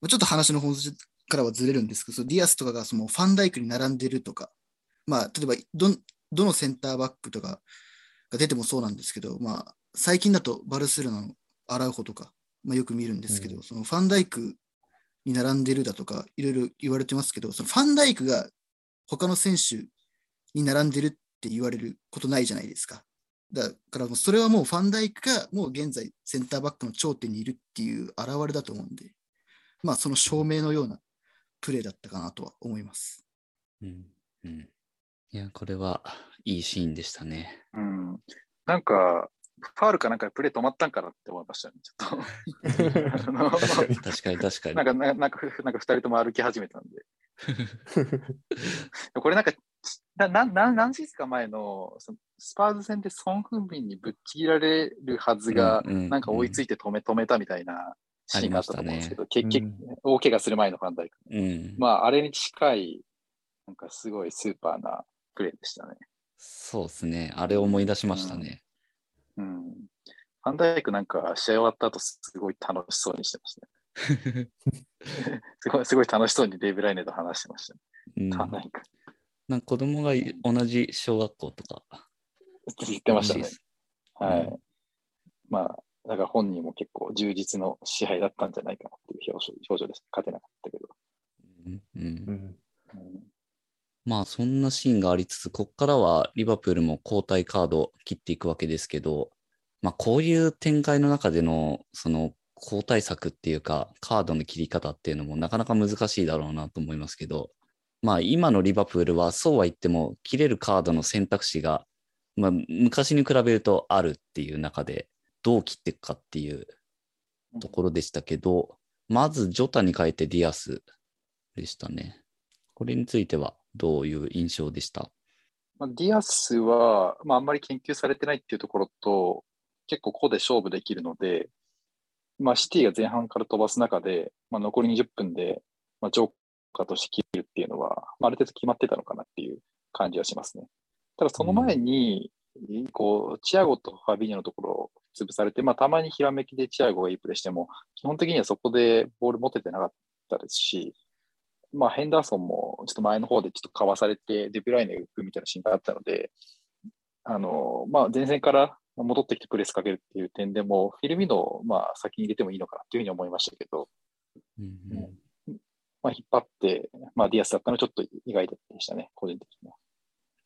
まあちょっと話の本質からはずれるんですけど、そのディアスとかがそのファンダイクに並んでるとか、まあ、例えばどん、どのセンターバックとかが出てもそうなんですけど、まあ、最近だとバルセロナのアラウホとか、まあ、よく見るんですけど、うんそのファンダイクに並んでるだとか、いろいろ言われてますけど、そのファンダイクが他の選手に並んでるって言われることないじゃないですか。だからもうそれはもうファンダイクがもう現在センターバックの頂点にいるっていう現れだと思うんで、まあその証明のようなプレーだったかなとは思います。うん。うん。いや、これはいいシーンでしたね。うん。なんか、ファールかなんかでプレー止まったんかなって思いましたね、ちょっと。<laughs> <laughs> 確かに。確かに。なんか、ななんか、なんか二人とも歩き始めたんで。<laughs> これなんか、ななな何シーズンか前のそのスパーズ戦でソン・フンビンにぶっちぎられるはずが、うんうんなんか追いついて止め止めたみたいなシーンがあったと思うんですけど、結局、うん大怪我する前のファンダイク。うん。まあ、あれに近い、なんかすごいスーパーなプレーでしたね。そうですね。あれを思い出しましたね。うん。ファンダイクなんか試合終わった後すごい楽しそうにしてましたね。<laughs> すごい、すごい楽しそうにデイブ・ライネと話してましたね。うん、ファンダイク。なんか子供がい同じ小学校とか。言ってましたねはい。うんまあ、だから本人も結構充実の試合だったんじゃないかなっていう表情表情です。勝てなかったけど。うんうんまあそんなシーンがありつつ、こっからはリバプールも交代カード切っていくわけですけど、まあこういう展開の中でのその交代策っていうか、カードの切り方っていうのもなかなか難しいだろうなと思いますけど、まあ今のリバプールはそうは言っても切れるカードの選択肢が、まあ昔に比べるとあるっていう中で、どう切っていくかっていうところでしたけど、まずジョタに変えてディアスでしたね。これについてはどういう印象でした？まあ、ディアスは、まあ、あんまり研究されてないっていうところと、結構ここで勝負できるので、まあ、シティが前半から飛ばす中で、まあ、残り20分で、まあ、ジョーカーとして切るっていうのは、まあ、ある程度決まってたのかなっていう感じはしますね。ただその前に、こう、チアゴとファビーニョのところを潰されて、まあ、たまにひらめきでチアゴがいいプレーしても、基本的にはそこでボール持ててなかったですし、まあ、ヘンダーソンもちょっと前の方でちょっとかわされて、デブライネが浮くみたいなシーンがあったので、あの、まあ、前線から戻ってきてプレスかけるっていう点でも、フィルミノをまあ先に入れてもいいのかなっていうふうに思いましたけど、うんまあ、引っ張って、まあ、ディアスだったのはちょっと意外でしたね、個人的には。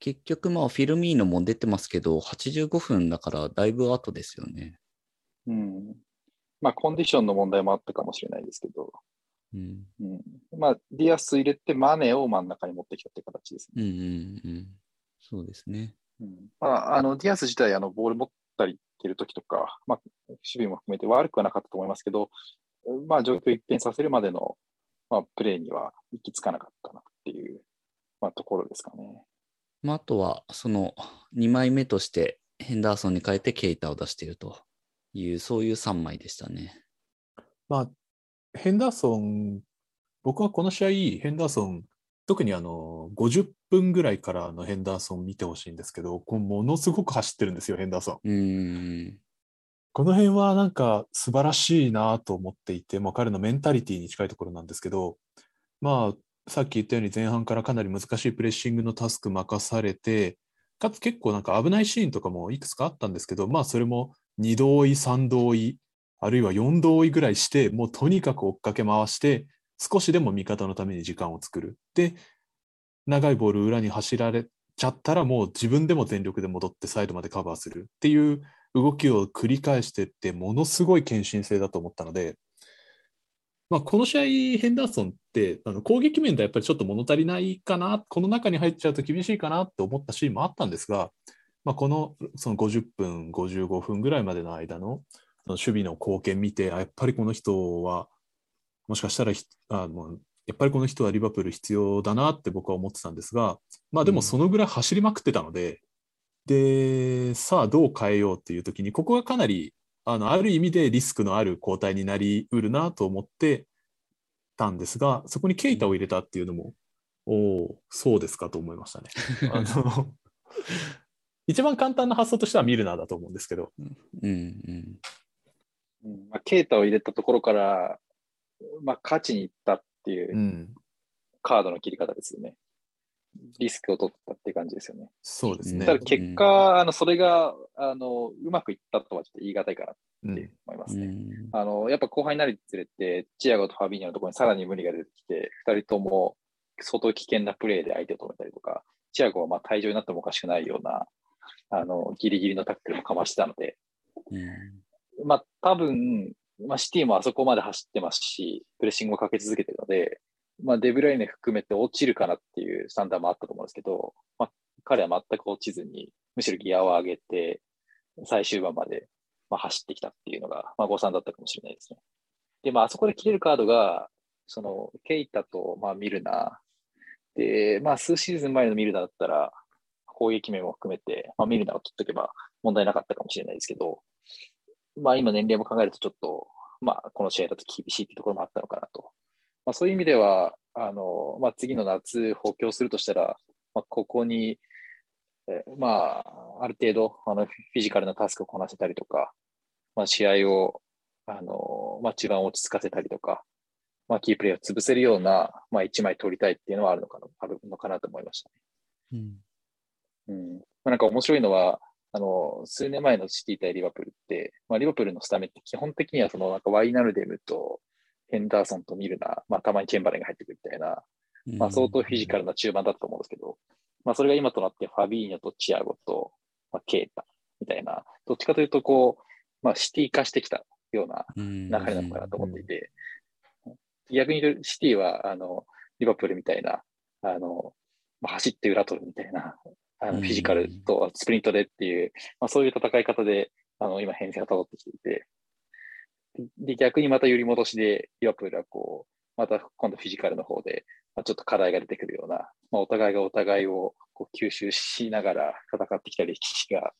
結局まあフィルミーノも出てますけど、85分だからだいぶ後ですよね。うん。まあ、コンディションの問題もあったかもしれないですけど、うん。うん。まあ、ディアス入れてマネを真ん中に持ってきたって形ですね。うんうんうん。そうですね。うん。まあ、あの、ディアス自体、あの、ボール持ったりってる時とか、まあ、守備も含めて悪くはなかったと思いますけど、まあ、状況を一変させるまでの、まあ、プレーには行き着かなかったなっていう、まあ、ところですかね。まあ、あとはその2枚目としてヘンダーソンに変えてケイタを出しているという、そういう3枚でしたね。まあ、ヘンダーソン、僕はこの試合、ヘンダーソン、特にあの50分ぐらいからのヘンダーソン見てほしいんですけど、ものすごく走ってるんですよ、ヘンダーソン。うーん。この辺はなんか素晴らしいなと思っていて、まあ、彼のメンタリティに近いところなんですけど、まあ、さっき言ったように前半からかなり難しいプレッシングのタスク任されて、かつ結構なんか危ないシーンとかもいくつかあったんですけど、まあそれも2度追い、3度追い、あるいは4度追いぐらいして、もうとにかく追っかけ回して、少しでも味方のために時間を作る。で、長いボール裏に走られちゃったら、もう自分でも全力で戻ってサイドまでカバーするっていう動きを繰り返してって、ものすごい献身性だと思ったので、まあ、この試合、ヘンダーソンってあの攻撃面でやっぱりちょっと物足りないかな、この中に入っちゃうと厳しいかなって思ったシーンもあったんですが、まあ、このその50分、55分ぐらいまでの間のその守備の貢献見て、あやっぱりこの人は、もしかしたらひあもうやっぱりこの人はリバプール必要だなって僕は思ってたんですが、まあでもそのぐらい走りまくってたので、で、さあどう変えようっていう時に、ここがかなりあのある意味でリスクのある交代になりうるなと思ってたんですが、そこにケイタを入れたっていうのも、おお、そうですかと思いましたね。<laughs> あの一番簡単な発想としてはミルナーだと思うんですけど、うんうん。うんまあ、ケータを入れたところから、まあ、勝ちに行ったっていううんカードの切り方ですよね。リスクを取ったって感じですよね。そうですねた。だ結果、あのそれがあのうまくいったとはちょっと言い難いかなってうんう思いますね。んあのやっぱ後半になるにつれて、チアゴとファビーニョのところにさらに無理が出てきて、2人とも相当危険なプレーで相手を止めたりとか、チアゴはまあ退場になってもおかしくないような、あのギリギリのタックルもかましてたので、うんまあ多分、まあ、シティもあそこまで走ってますし、プレッシングをかけ続けてるので、まあ、デブライネ含めて落ちるかなっていうスタンダーもあったと思うんですけど、まあ、彼は全く落ちずに、むしろギアを上げて、最終盤まで、まあ、走ってきたっていうのが、まあ、誤算だったかもしれないですね。で、まあ、あそこで切れるカードが、その、ケイタと、まあ、ミルナ。で、まあ、数シーズン前のミルナだったら、攻撃面も含めて、まあ、ミルナを切っとけば問題なかったかもしれないですけど、まあ今年齢も考えるとちょっと、まあこの試合だと厳しいっていうところもあったのかなと。まあそういう意味では、あの、まあ次の夏補強するとしたら、まあここに、えーまあある程度、あのフィジカルなタスクをこなせたりとか、まあ試合を、あの、まあ中盤落ち着かせたりとか、まあキープレーを潰せるような、まあ一枚取りたいっていうのはあるのかな、あるのかなと思いましたね。うんうん。まあ、なんか面白いのは、あの、数年前のシティ対リバプールって、まあ、リバプールのスタメンって基本的にはそのなんかワイナルデムとヘンダーソンとミルナー、まあたまにチェンバレンが入ってくるみたいな、まあ相当フィジカルな中盤だったと思うんですけど、まあそれが今となってファビーニョとチアゴと、まあ、ケータみたいな、どっちかというとこう、まあシティ化してきたようなうん。流れなのかなと思っていて、逆にシティは、あの、リバプールみたいな、あの、まあ、走って裏取るみたいな、あうん。のフィジカルとスプリントでっていう、まあ、そういう戦い方で、あの、今変遷が辿ってきていて、で、逆にまた揺り戻しで、リバプールはこう、また今度フィジカルの方で、まあ、ちょっと課題が出てくるような、まあ、お互いがお互いをこう吸収しながら戦ってきた歴史が、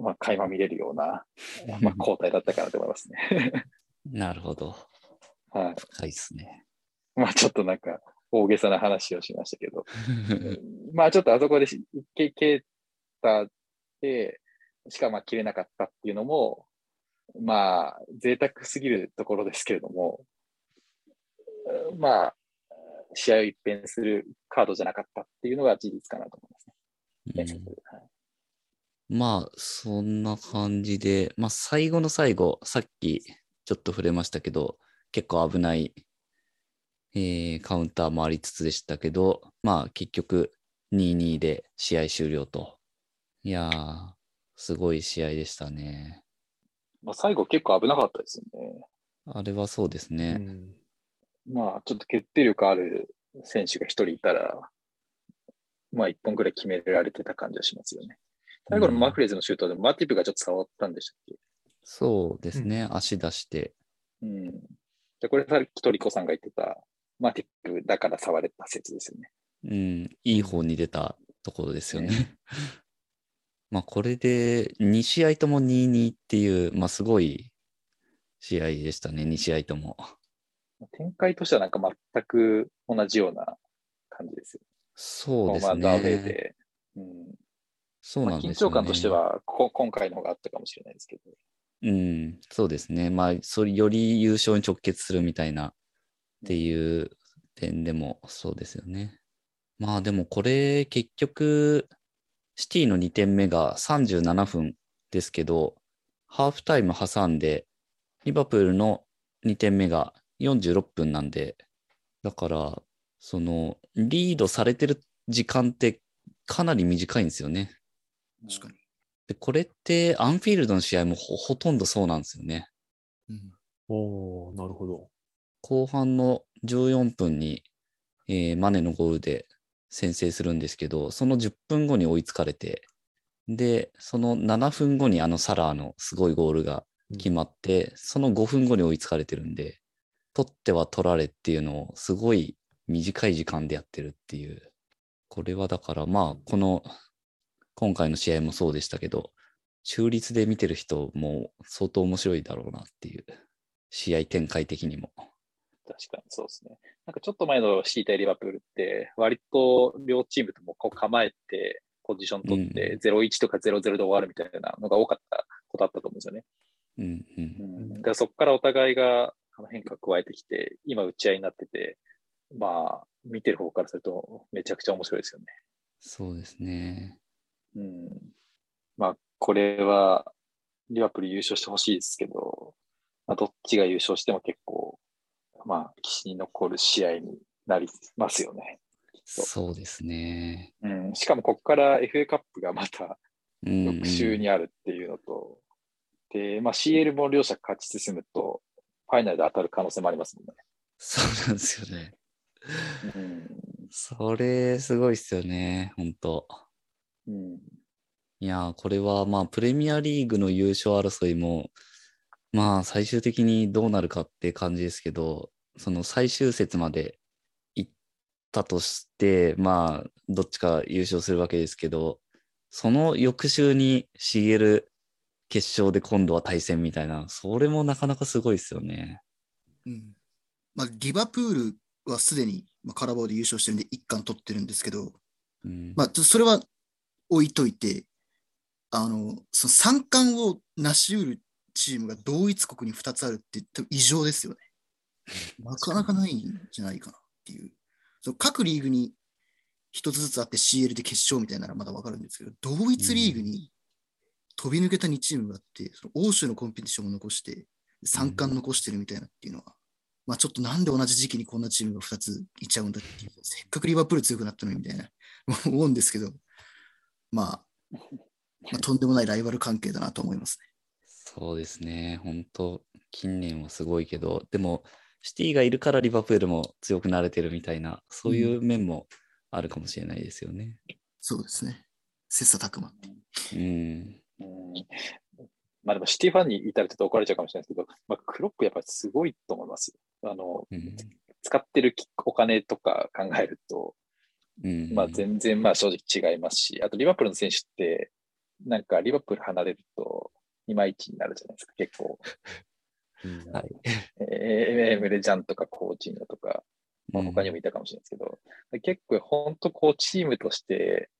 まあ、垣間見れるような、<laughs> まあ、交代だったかなと思いますね。<laughs> なるほど。はい。深いですね。まあちょっとなんか大げさな話をしましたけど、<laughs> まあちょっとあそこでしけ蹴ったで、しかまあ切れなかったっていうのも、まあ贅沢すぎるところですけれども、まあ試合を一変するカードじゃなかったっていうのが事実かなと思いますね。うんまあ、そんな感じで、まあ、最後の最後、さっきちょっと触れましたけど、結構危ない、えーカウンターもありつつでしたけど、まあ、結局、2-2で試合終了と。いやー、すごい試合でしたね。まあ、最後結構危なかったですよね。あれはそうですうね。んまあちょっと決定力ある選手が一人いたら、まあ一本くらい決められてた感じはしますよね。最後のマフレーズのシュートでマティプがちょっと触ったんでしたっけ？そうですね。足出して。うん。で、これさっきトリコさんが言ってた、マティプだから触れた説ですよね。うん、いい方に出たところですよね。まあこれで2試合とも2-2っていう、まあすごい試合でしたね、2試合とも。展開としてはなんか全く同じような感じですよ。そうですホームアンドアウェーね。で。うん。そうまあ、なんですよね。緊張感としてはこ、今回の方があったかもしれないですけど。うん、そうですね。まあ、それより優勝に直結するみたいなっていう点でもそうですよね。まあでもこれ結局、シティの2点目が37分ですけど、ハーフタイム挟んでリバプールの2点目が46分なんで、だから、その、リードされてる時間ってかなり短いんですよね。確かに。で、これってアンフィールドの試合もほほとんどそうなんですよね。うんおー、なるほど。後半の14分に、えーマネのゴールで先制するんですけど、その10分後に追いつかれて、で、その7分後にあのサラーのすごいゴールが決まって、その5分後に追いつかれてるんで、取っては取られっていうのをすごい短い時間でやってるっていう。これはだからまあ、この、今回の試合もそうでしたけど、中立で見てる人も相当面白いだろうなっていう、試合展開的にも。確かにそうですね。なんかちょっと前のシー対リバプールって、割と両チームともこう構えて、ポジション取って、0-1とか0-0で終わるみたいなのが多かったことあったと思うんですよね。うんう。うんん、だそこからお互いが変化を加えてきて、今打ち合いになってて、まあ、見てる方からするとめちゃくちゃ面白いですよね。そうですね。うん。まあ、これは、リバプール優勝してほしいですけど、まあ、どっちが優勝しても結構、まあ、歴史に残る試合になりますよね。そうですね。うん。しかも、ここから FA カップがまたうん、うん。翌週にあるっていうのと、で、まあ、CL も両者勝ち進むと、ファイナルで当たる可能性もありますもんね。そうなんですよね。うん。それ、すごいっすよね。本当うん。いやー、これはまあ、プレミアリーグの優勝争いも、まあ、最終的にどうなるかって感じですけど、その最終節まで行ったとして、まあ、どっちか優勝するわけですけど、その翌週に CL 決勝で今度は対戦みたいな、それもなかなかすごいですよね。うんまあ、リバプールはすでに、まあ、カラバオで優勝してるんで一冠取ってるんですけど、うん。まあ、それは置いといて、あの、その三冠を成し得るチームが同一国に2つあるって異常ですよね。<laughs> なかなかないんじゃないかなっていう。その各リーグに一つずつあって CL で決勝みたいならまだわかるんですけど、同一リーグに飛び抜けた2チームがあって、その欧州のコンペティションを残して、三冠残してるみたいなっていうのは、まあちょっとなんで同じ時期にこんなチームが2ついっちゃうんだっていう、せっかくリバプール強くなったのにみたいな <laughs> 思うんですけど、まあ、まあ、とんでもないライバル関係だなと思いますね。そうですね。本当近年はすごいけど、でも、シティがいるからリバプールも強くなれてるみたいな、そういう面もあるかもしれないですよね。そうですね。切磋琢磨。うん。うんまあでもシティファンにいたらちょっと怒られちゃうかもしれないですけど、まあ、クロップやっぱりすごいと思いますよ。あの、うん。使ってるお金とか考えると、うん、まあ全然まあ正直違いますし、あとリバプールの選手って、なんかリバプール離れると、いまいちになるじゃないですか、結構。<laughs> うんはい。えーエムレジャンとかコーチングとか、まあ、他にもいたかもしれないですけど、結構本当こうチームとして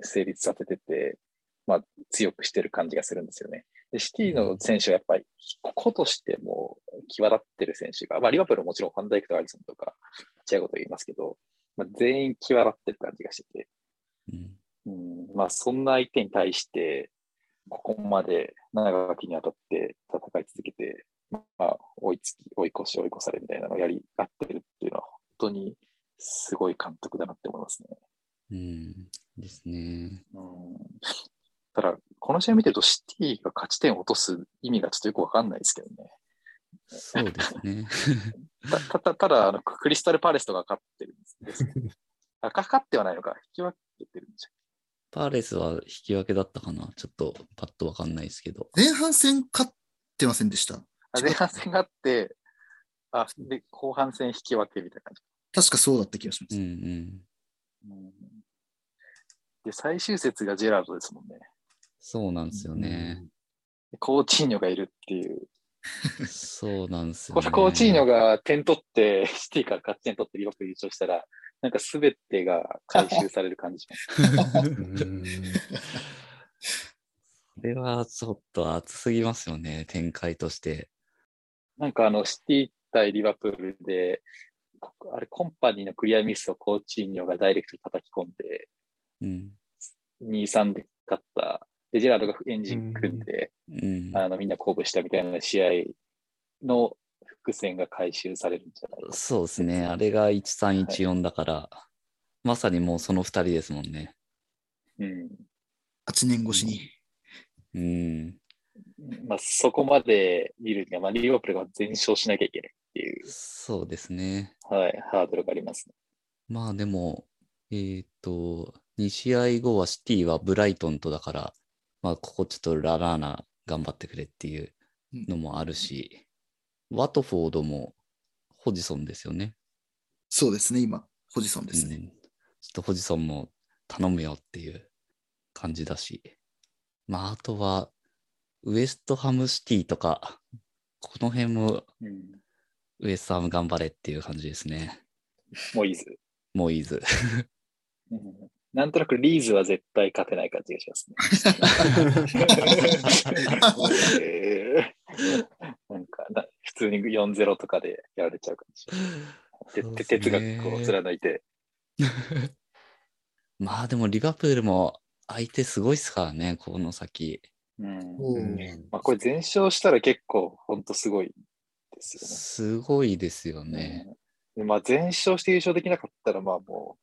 成立させてて、まあ強くしてる感じがするんですよね。で、シティの選手はやっぱり、個としても際立ってる選手が、まあリバプールはもちろんファンダイクとアリソンとか、違うこと言いますけど、まあ、全員際立ってる感じがしてて、うん。うん、まあそんな相手に対して、ここまで長きにわたって戦い続けて、まあ追いつき、追い越し、追い越されみたいなのをやり合ってるっていうのは、本当にすごい監督だなって思いますね。うん。ですね。うん、ただ、この試合見てると、シティが勝ち点を落とす意味がちょっとよくわかんないですけどね。そうですね。<laughs> たたたただあの、クリスタルパレスとか勝ってるんですね。あ、か <laughs> 勝ってはないのか、引き分けてるんでしょパーレスは引き分けだったかな？ちょっとパッとわかんないですけど。前半戦勝ってませんでした？あ前半戦があって、あ、で、後半戦引き分けみたいな感じ。確かそうだった気がしまうす。んうん。うんで、最終節がジェラードですもんね。そうなんですよね。でコーチーニョがいるっていう。<laughs> そうなんですよね。これコーチーニョが点取って、シティから勝ち点取ってリバプール優勝したら、なんか全てが回収される感じします。うんこれはちょっと熱すぎますよね、展開として。なんかあの、シティ対リバプールで、あれ、コンパニーのクリアミスをコーチーニョがダイレクトに叩き込んで、うん。2-3で勝った。で、ジェラードがエンジン組んで、うん。あの、みんな鼓舞したみたいな試合の伏線が回収されるんじゃないか。そうですね。あれが1314だから、まさにもうその2人ですもんね。うん。8年越しに。うん。まあ、そこまで見るには、まあ、リバプールが全勝しなきゃいけないっていう、そうですね。はい、ハードルがありますね。まあでも、えーっと、2試合後はシティはブライトンとだから、まあここちょっとララーナ頑張ってくれっていうのもあるし、ワトフォードもホジソンですよね。そうですね、今、ホジソンですね。うん、ちょっとホジソンも頼むよっていう感じだし。まああとは、ウエストハムシティとか、この辺もうん。ウエストハム頑張れっていう感じですね。もういいず。もういいず。うんなんとなくリーズは絶対勝てない感じがしますね。<laughs> えーなんかな、普通に4-0とかでやられちゃうかもしれない。てて哲学を貫いて。<laughs> まあでもリバプールも相手すごいっすからね、この先。うんおうんーまあ、これ全勝したら結構本当すごいですよね。すごいですよね。うんでまあ、全勝して優勝できなかったら、まあも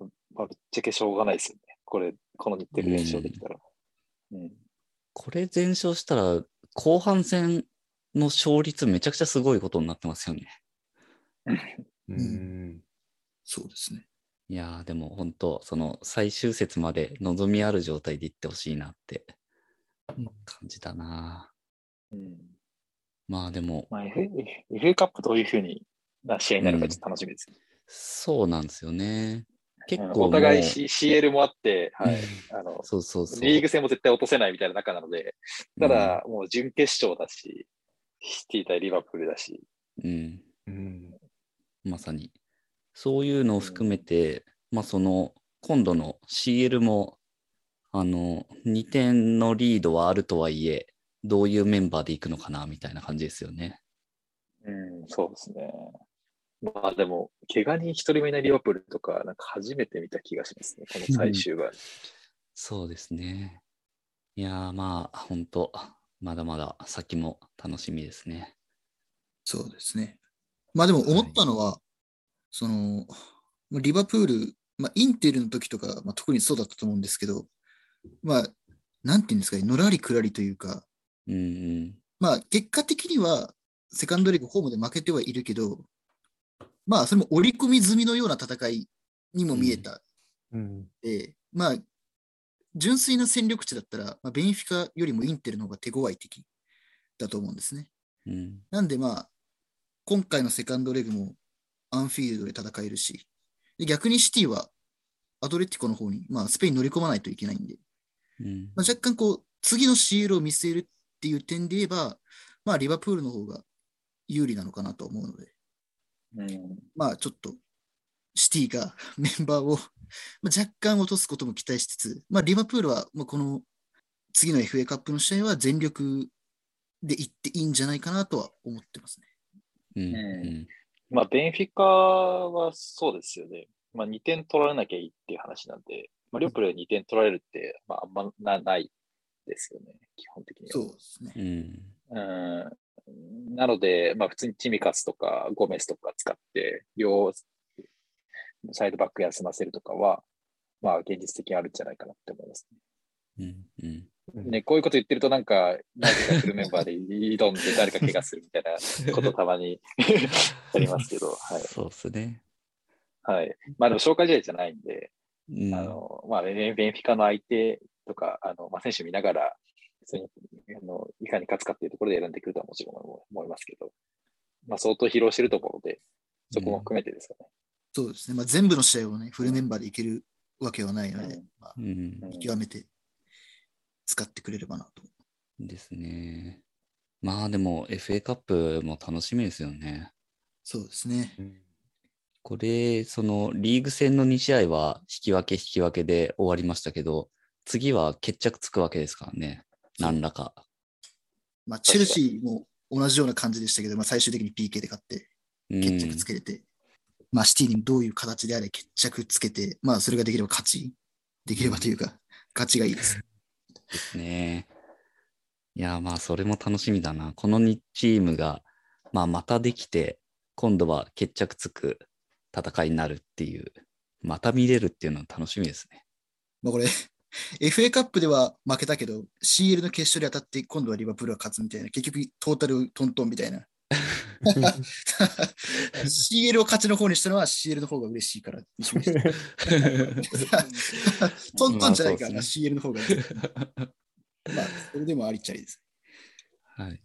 う、まあ、ぶっちゃけしょうがないですよね。これ、この日程で連勝できたら。うん。これ全勝したら後半戦の勝率めちゃくちゃすごいことになってますよね。うんそうですね。いやーでも本当その最終節まで望みある状態でいってほしいなってうん感じだな。うんまあでもまあ、FA, FA カップどういうふうにな試合になるかちょっと楽しみですね。そうなんですよね。結うん構もうお互い、C、CL もあって、はい。あの、そうそうそう。リーグ戦も絶対落とせないみたいな中なので、ただ、もう準決勝だし、シティ対リバプールだし、うん、うんまさに。そういうのを含めて、まあその、今度の CL も、あの、2点のリードはあるとはいえ、どういうメンバーでいくのかな、みたいな感じですよね。うん、そうですね。まあでも、怪我に一人もいないリバプールとか、なんか初めて見た気がしますね、この最終盤。<laughs> そうですね。いやーまあ、本当まだまだ先も楽しみですね。そうですね。まあでも思ったのは、その、まあリバプール、まあ、インテルの時とか、まあ、特にそうだったと思うんですけど、まあ、なんていうんですかね、のらりくらりというか、うんうん。まあ、結果的には、セカンドレグホームで負けてはいるけど、まあ、それも織り込み済みのような戦いにも見えたうんで、まあ、純粋な戦力値だったら、まあ、ベンフィカよりもインテルの方が手強い敵だと思うんですね。うん。なんでまあ、今回のセカンドレグもアンフィールドで戦えるし、で逆にシティはアトレティコの方に、まあ、スペイン乗り込まないといけないんで、うんまあ、若干こう、次の CL を見据えるっていう点で言えば、まあ、リバプールの方が有利なのかなと思うので、うん、まあ、ちょっと、シティが <laughs> メンバーをまあ若干落とすことも期待しつつ、まあ、リバプールは、まあ、この次の FA カップの試合は全力で行っていいんじゃないかなとは思ってますね。うんうんまあ、ベンフィカはそうですよね。まあ、2点取られなきゃいいっていう話なんで、まあ、リオプル2点取られるって、まあ、あんまなないですよね、基本的には。そうですね。うん。うんなので、まあ、普通にチミカスとかゴメスとか使って、両サイドバック休ませるとかは、まあ、現実的にあるんじゃないかなって思いますうん。うん。うんね。こういうこと言ってると、なんか、なぜかフルメンバーで <laughs> 挑んで誰か怪我するみたいなことたまに <laughs> ありますけど、はい。そうっすね。はい。まあ、でも紹介試合じゃないんで、うん。あの、まあ、ベンベンフィカの相手とか、あの、まあ、選手見ながら、それにあのいかに勝つかっていうところで選んでくるとはもちろん思いますけど、まあ、相当疲労してると思うので、そこも含めてですかね。そうですね。まあ、全部の試合をね、フルメンバーでいけるわけはないので、うんまあ極めて使ってくれればなと。ですね。まあでも FA カップも楽しみですよね。そうですね。うんこれ、そのリーグ戦の2試合は引き分け引き分けで終わりましたけど、次は決着つくわけですからね。何らか。まあ、チェルシーも同じような感じでしたけど、まあ、最終的に PK で勝ってうん決着つけれて、まあ、シティにどういう形であれ決着つけて、まあ、それができれば勝ち、できればというか、勝ちがいいです。ですね。いや、まあ、それも楽しみだな。この2チームが、まあ、またできて、今度は決着つく戦いになるっていう、また見れるっていうのは楽しみですね。まあ、これ、FA カップでは負けたけど、CL の決勝で当たって、今度はリバプールが勝つみたいな、結局トータルトントンみたいな。<laughs> CL を勝ちの方にしたのは CL の方が嬉しいから。<laughs> トントンじゃないからな、まあ CL の方が。まあ、それでもありっちゃりです。はい。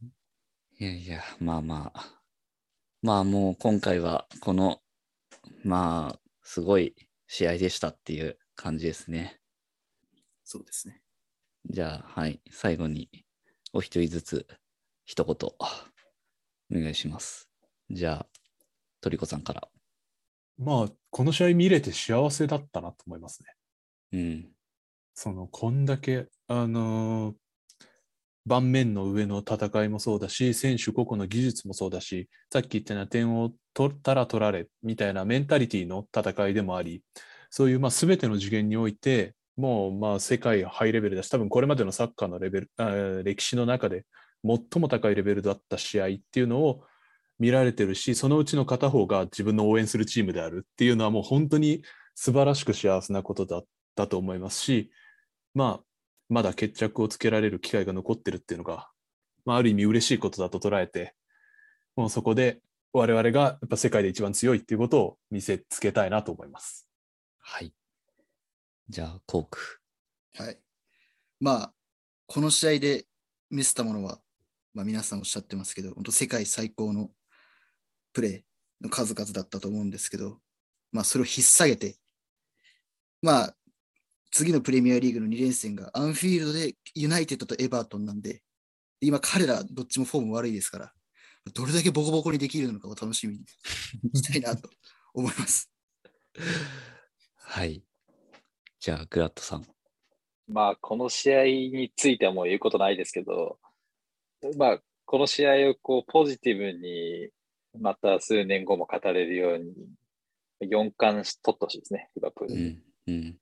いやいや、まあまあ。まあもう今回はこの、まあ、すごい試合でしたっていう感じですね。そうですね。じゃあ、はい。最後にお一人ずつ一言お願いします。じゃあ、トリコさんから。まあ、この試合見れて幸せだったなと思いますね。うん。その、こんだけ、あのー盤面の上の戦いもそうだし、選手個々の技術もそうだし、さっき言ったような点を取ったら取られみたいなメンタリティの戦いでもあり、そういうまあ全ての次元において、もうまあ世界ハイレベルだし、多分これまでのサッカーのレベル、歴史の中で最も高いレベルだった試合っていうのを見られてるし、そのうちの片方が自分の応援するチームであるっていうのはもう本当に素晴らしく幸せなことだったと思いますし、まあ、まだ決着をつけられる機会が残ってるっていうのが、まあ、ある意味嬉しいことだと捉えて、もうそこで我々がやっぱ世界で一番強いっていうことを見せつけたいなと思います。はい。じゃあ、コーク。はい。まあ、この試合で見せたものは、まあ、皆さんおっしゃってますけど、本当世界最高のプレーの数々だったと思うんですけど、まあ、それを引っ提げて、まあ、次のプレミアリーグの2連戦がアンフィールドでユナイテッドとエバートンなんで、今彼らどっちもフォーム悪いですから、どれだけボコボコにできるのかを楽しみに <laughs> したいなと思います。はい。じゃあ、グラッドさん。まあ、この試合についてはもう言うことないですけど、まあ、この試合をこうポジティブに、また数年後も語れるように、4冠取ってほしいですね、リバプールに。うん。うん。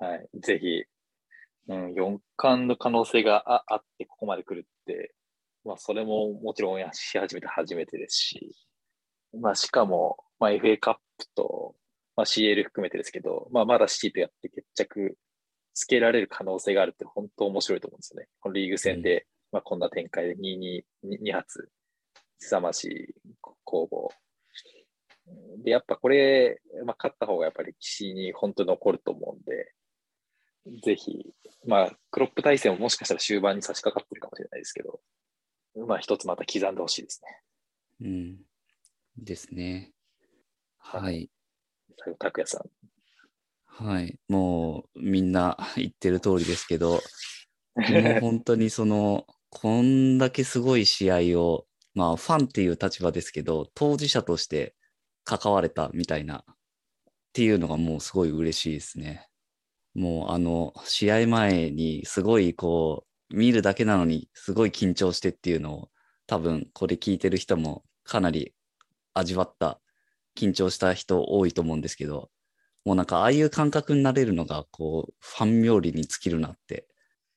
はい。ぜひ、うん、4冠の可能性がああって、ここまで来るって、まあ、それももちろんし始めて初めてですし、まあ、しかも、まあ、FA カップと、まあ、CL 含めてですけど、まあ、まだシティとやって決着つけられる可能性があるって本当面白いと思うんですよね。このリーグ戦で、まあ、こんな展開で2、2、2発、凄ましい攻防。で、やっぱこれ、まあ、勝った方がやっぱり歴史に本当に残ると思うんで、ぜひ、まあ、クロップ対戦ももしかしたら終盤に差し掛かってるかもしれないですけど、まあ、一つまた刻んでほしいですね。うん。ですね。はい。最後、拓也さん。はい。もう、みんな言ってる通りですけど、もう本当にその、こんだけすごい試合を、まあ、ファンっていう立場ですけど、当事者として関われたみたいな、っていうのがもうすごい嬉しいですね。もう、あの、試合前にすごいこう、見るだけなのにすごい緊張してっていうのを、多分これ聞いてる人もかなり味わった、緊張した人多いと思うんですけど、もうなんかああいう感覚になれるのが、こう、ファン冥利に尽きるなって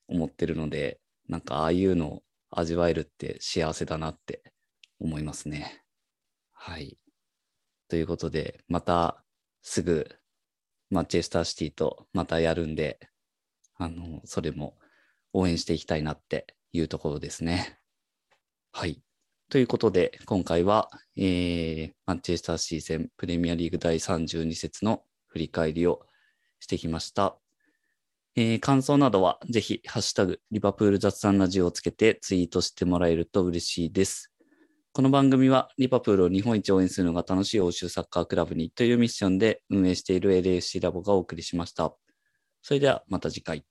思ってるので、なんかああいうのを味わえるって幸せだなって思いますね。はい。ということで、またすぐマンチェスターシティとまたやるんで、あの、それも応援していきたいなっていうところですね。はい。ということで、今回は、えー、マンチェスターシー戦プレミアリーグ第32節の振り返りをしてきました。えー感想などはぜひ、ハッシュタグ、リバプール雑談ラジオをつけてツイートしてもらえると嬉しいです。この番組は、リバプールを日本一応援するのが楽しい欧州サッカークラブにというミッションで運営している LFC ラボがお送りしました。それではまた次回。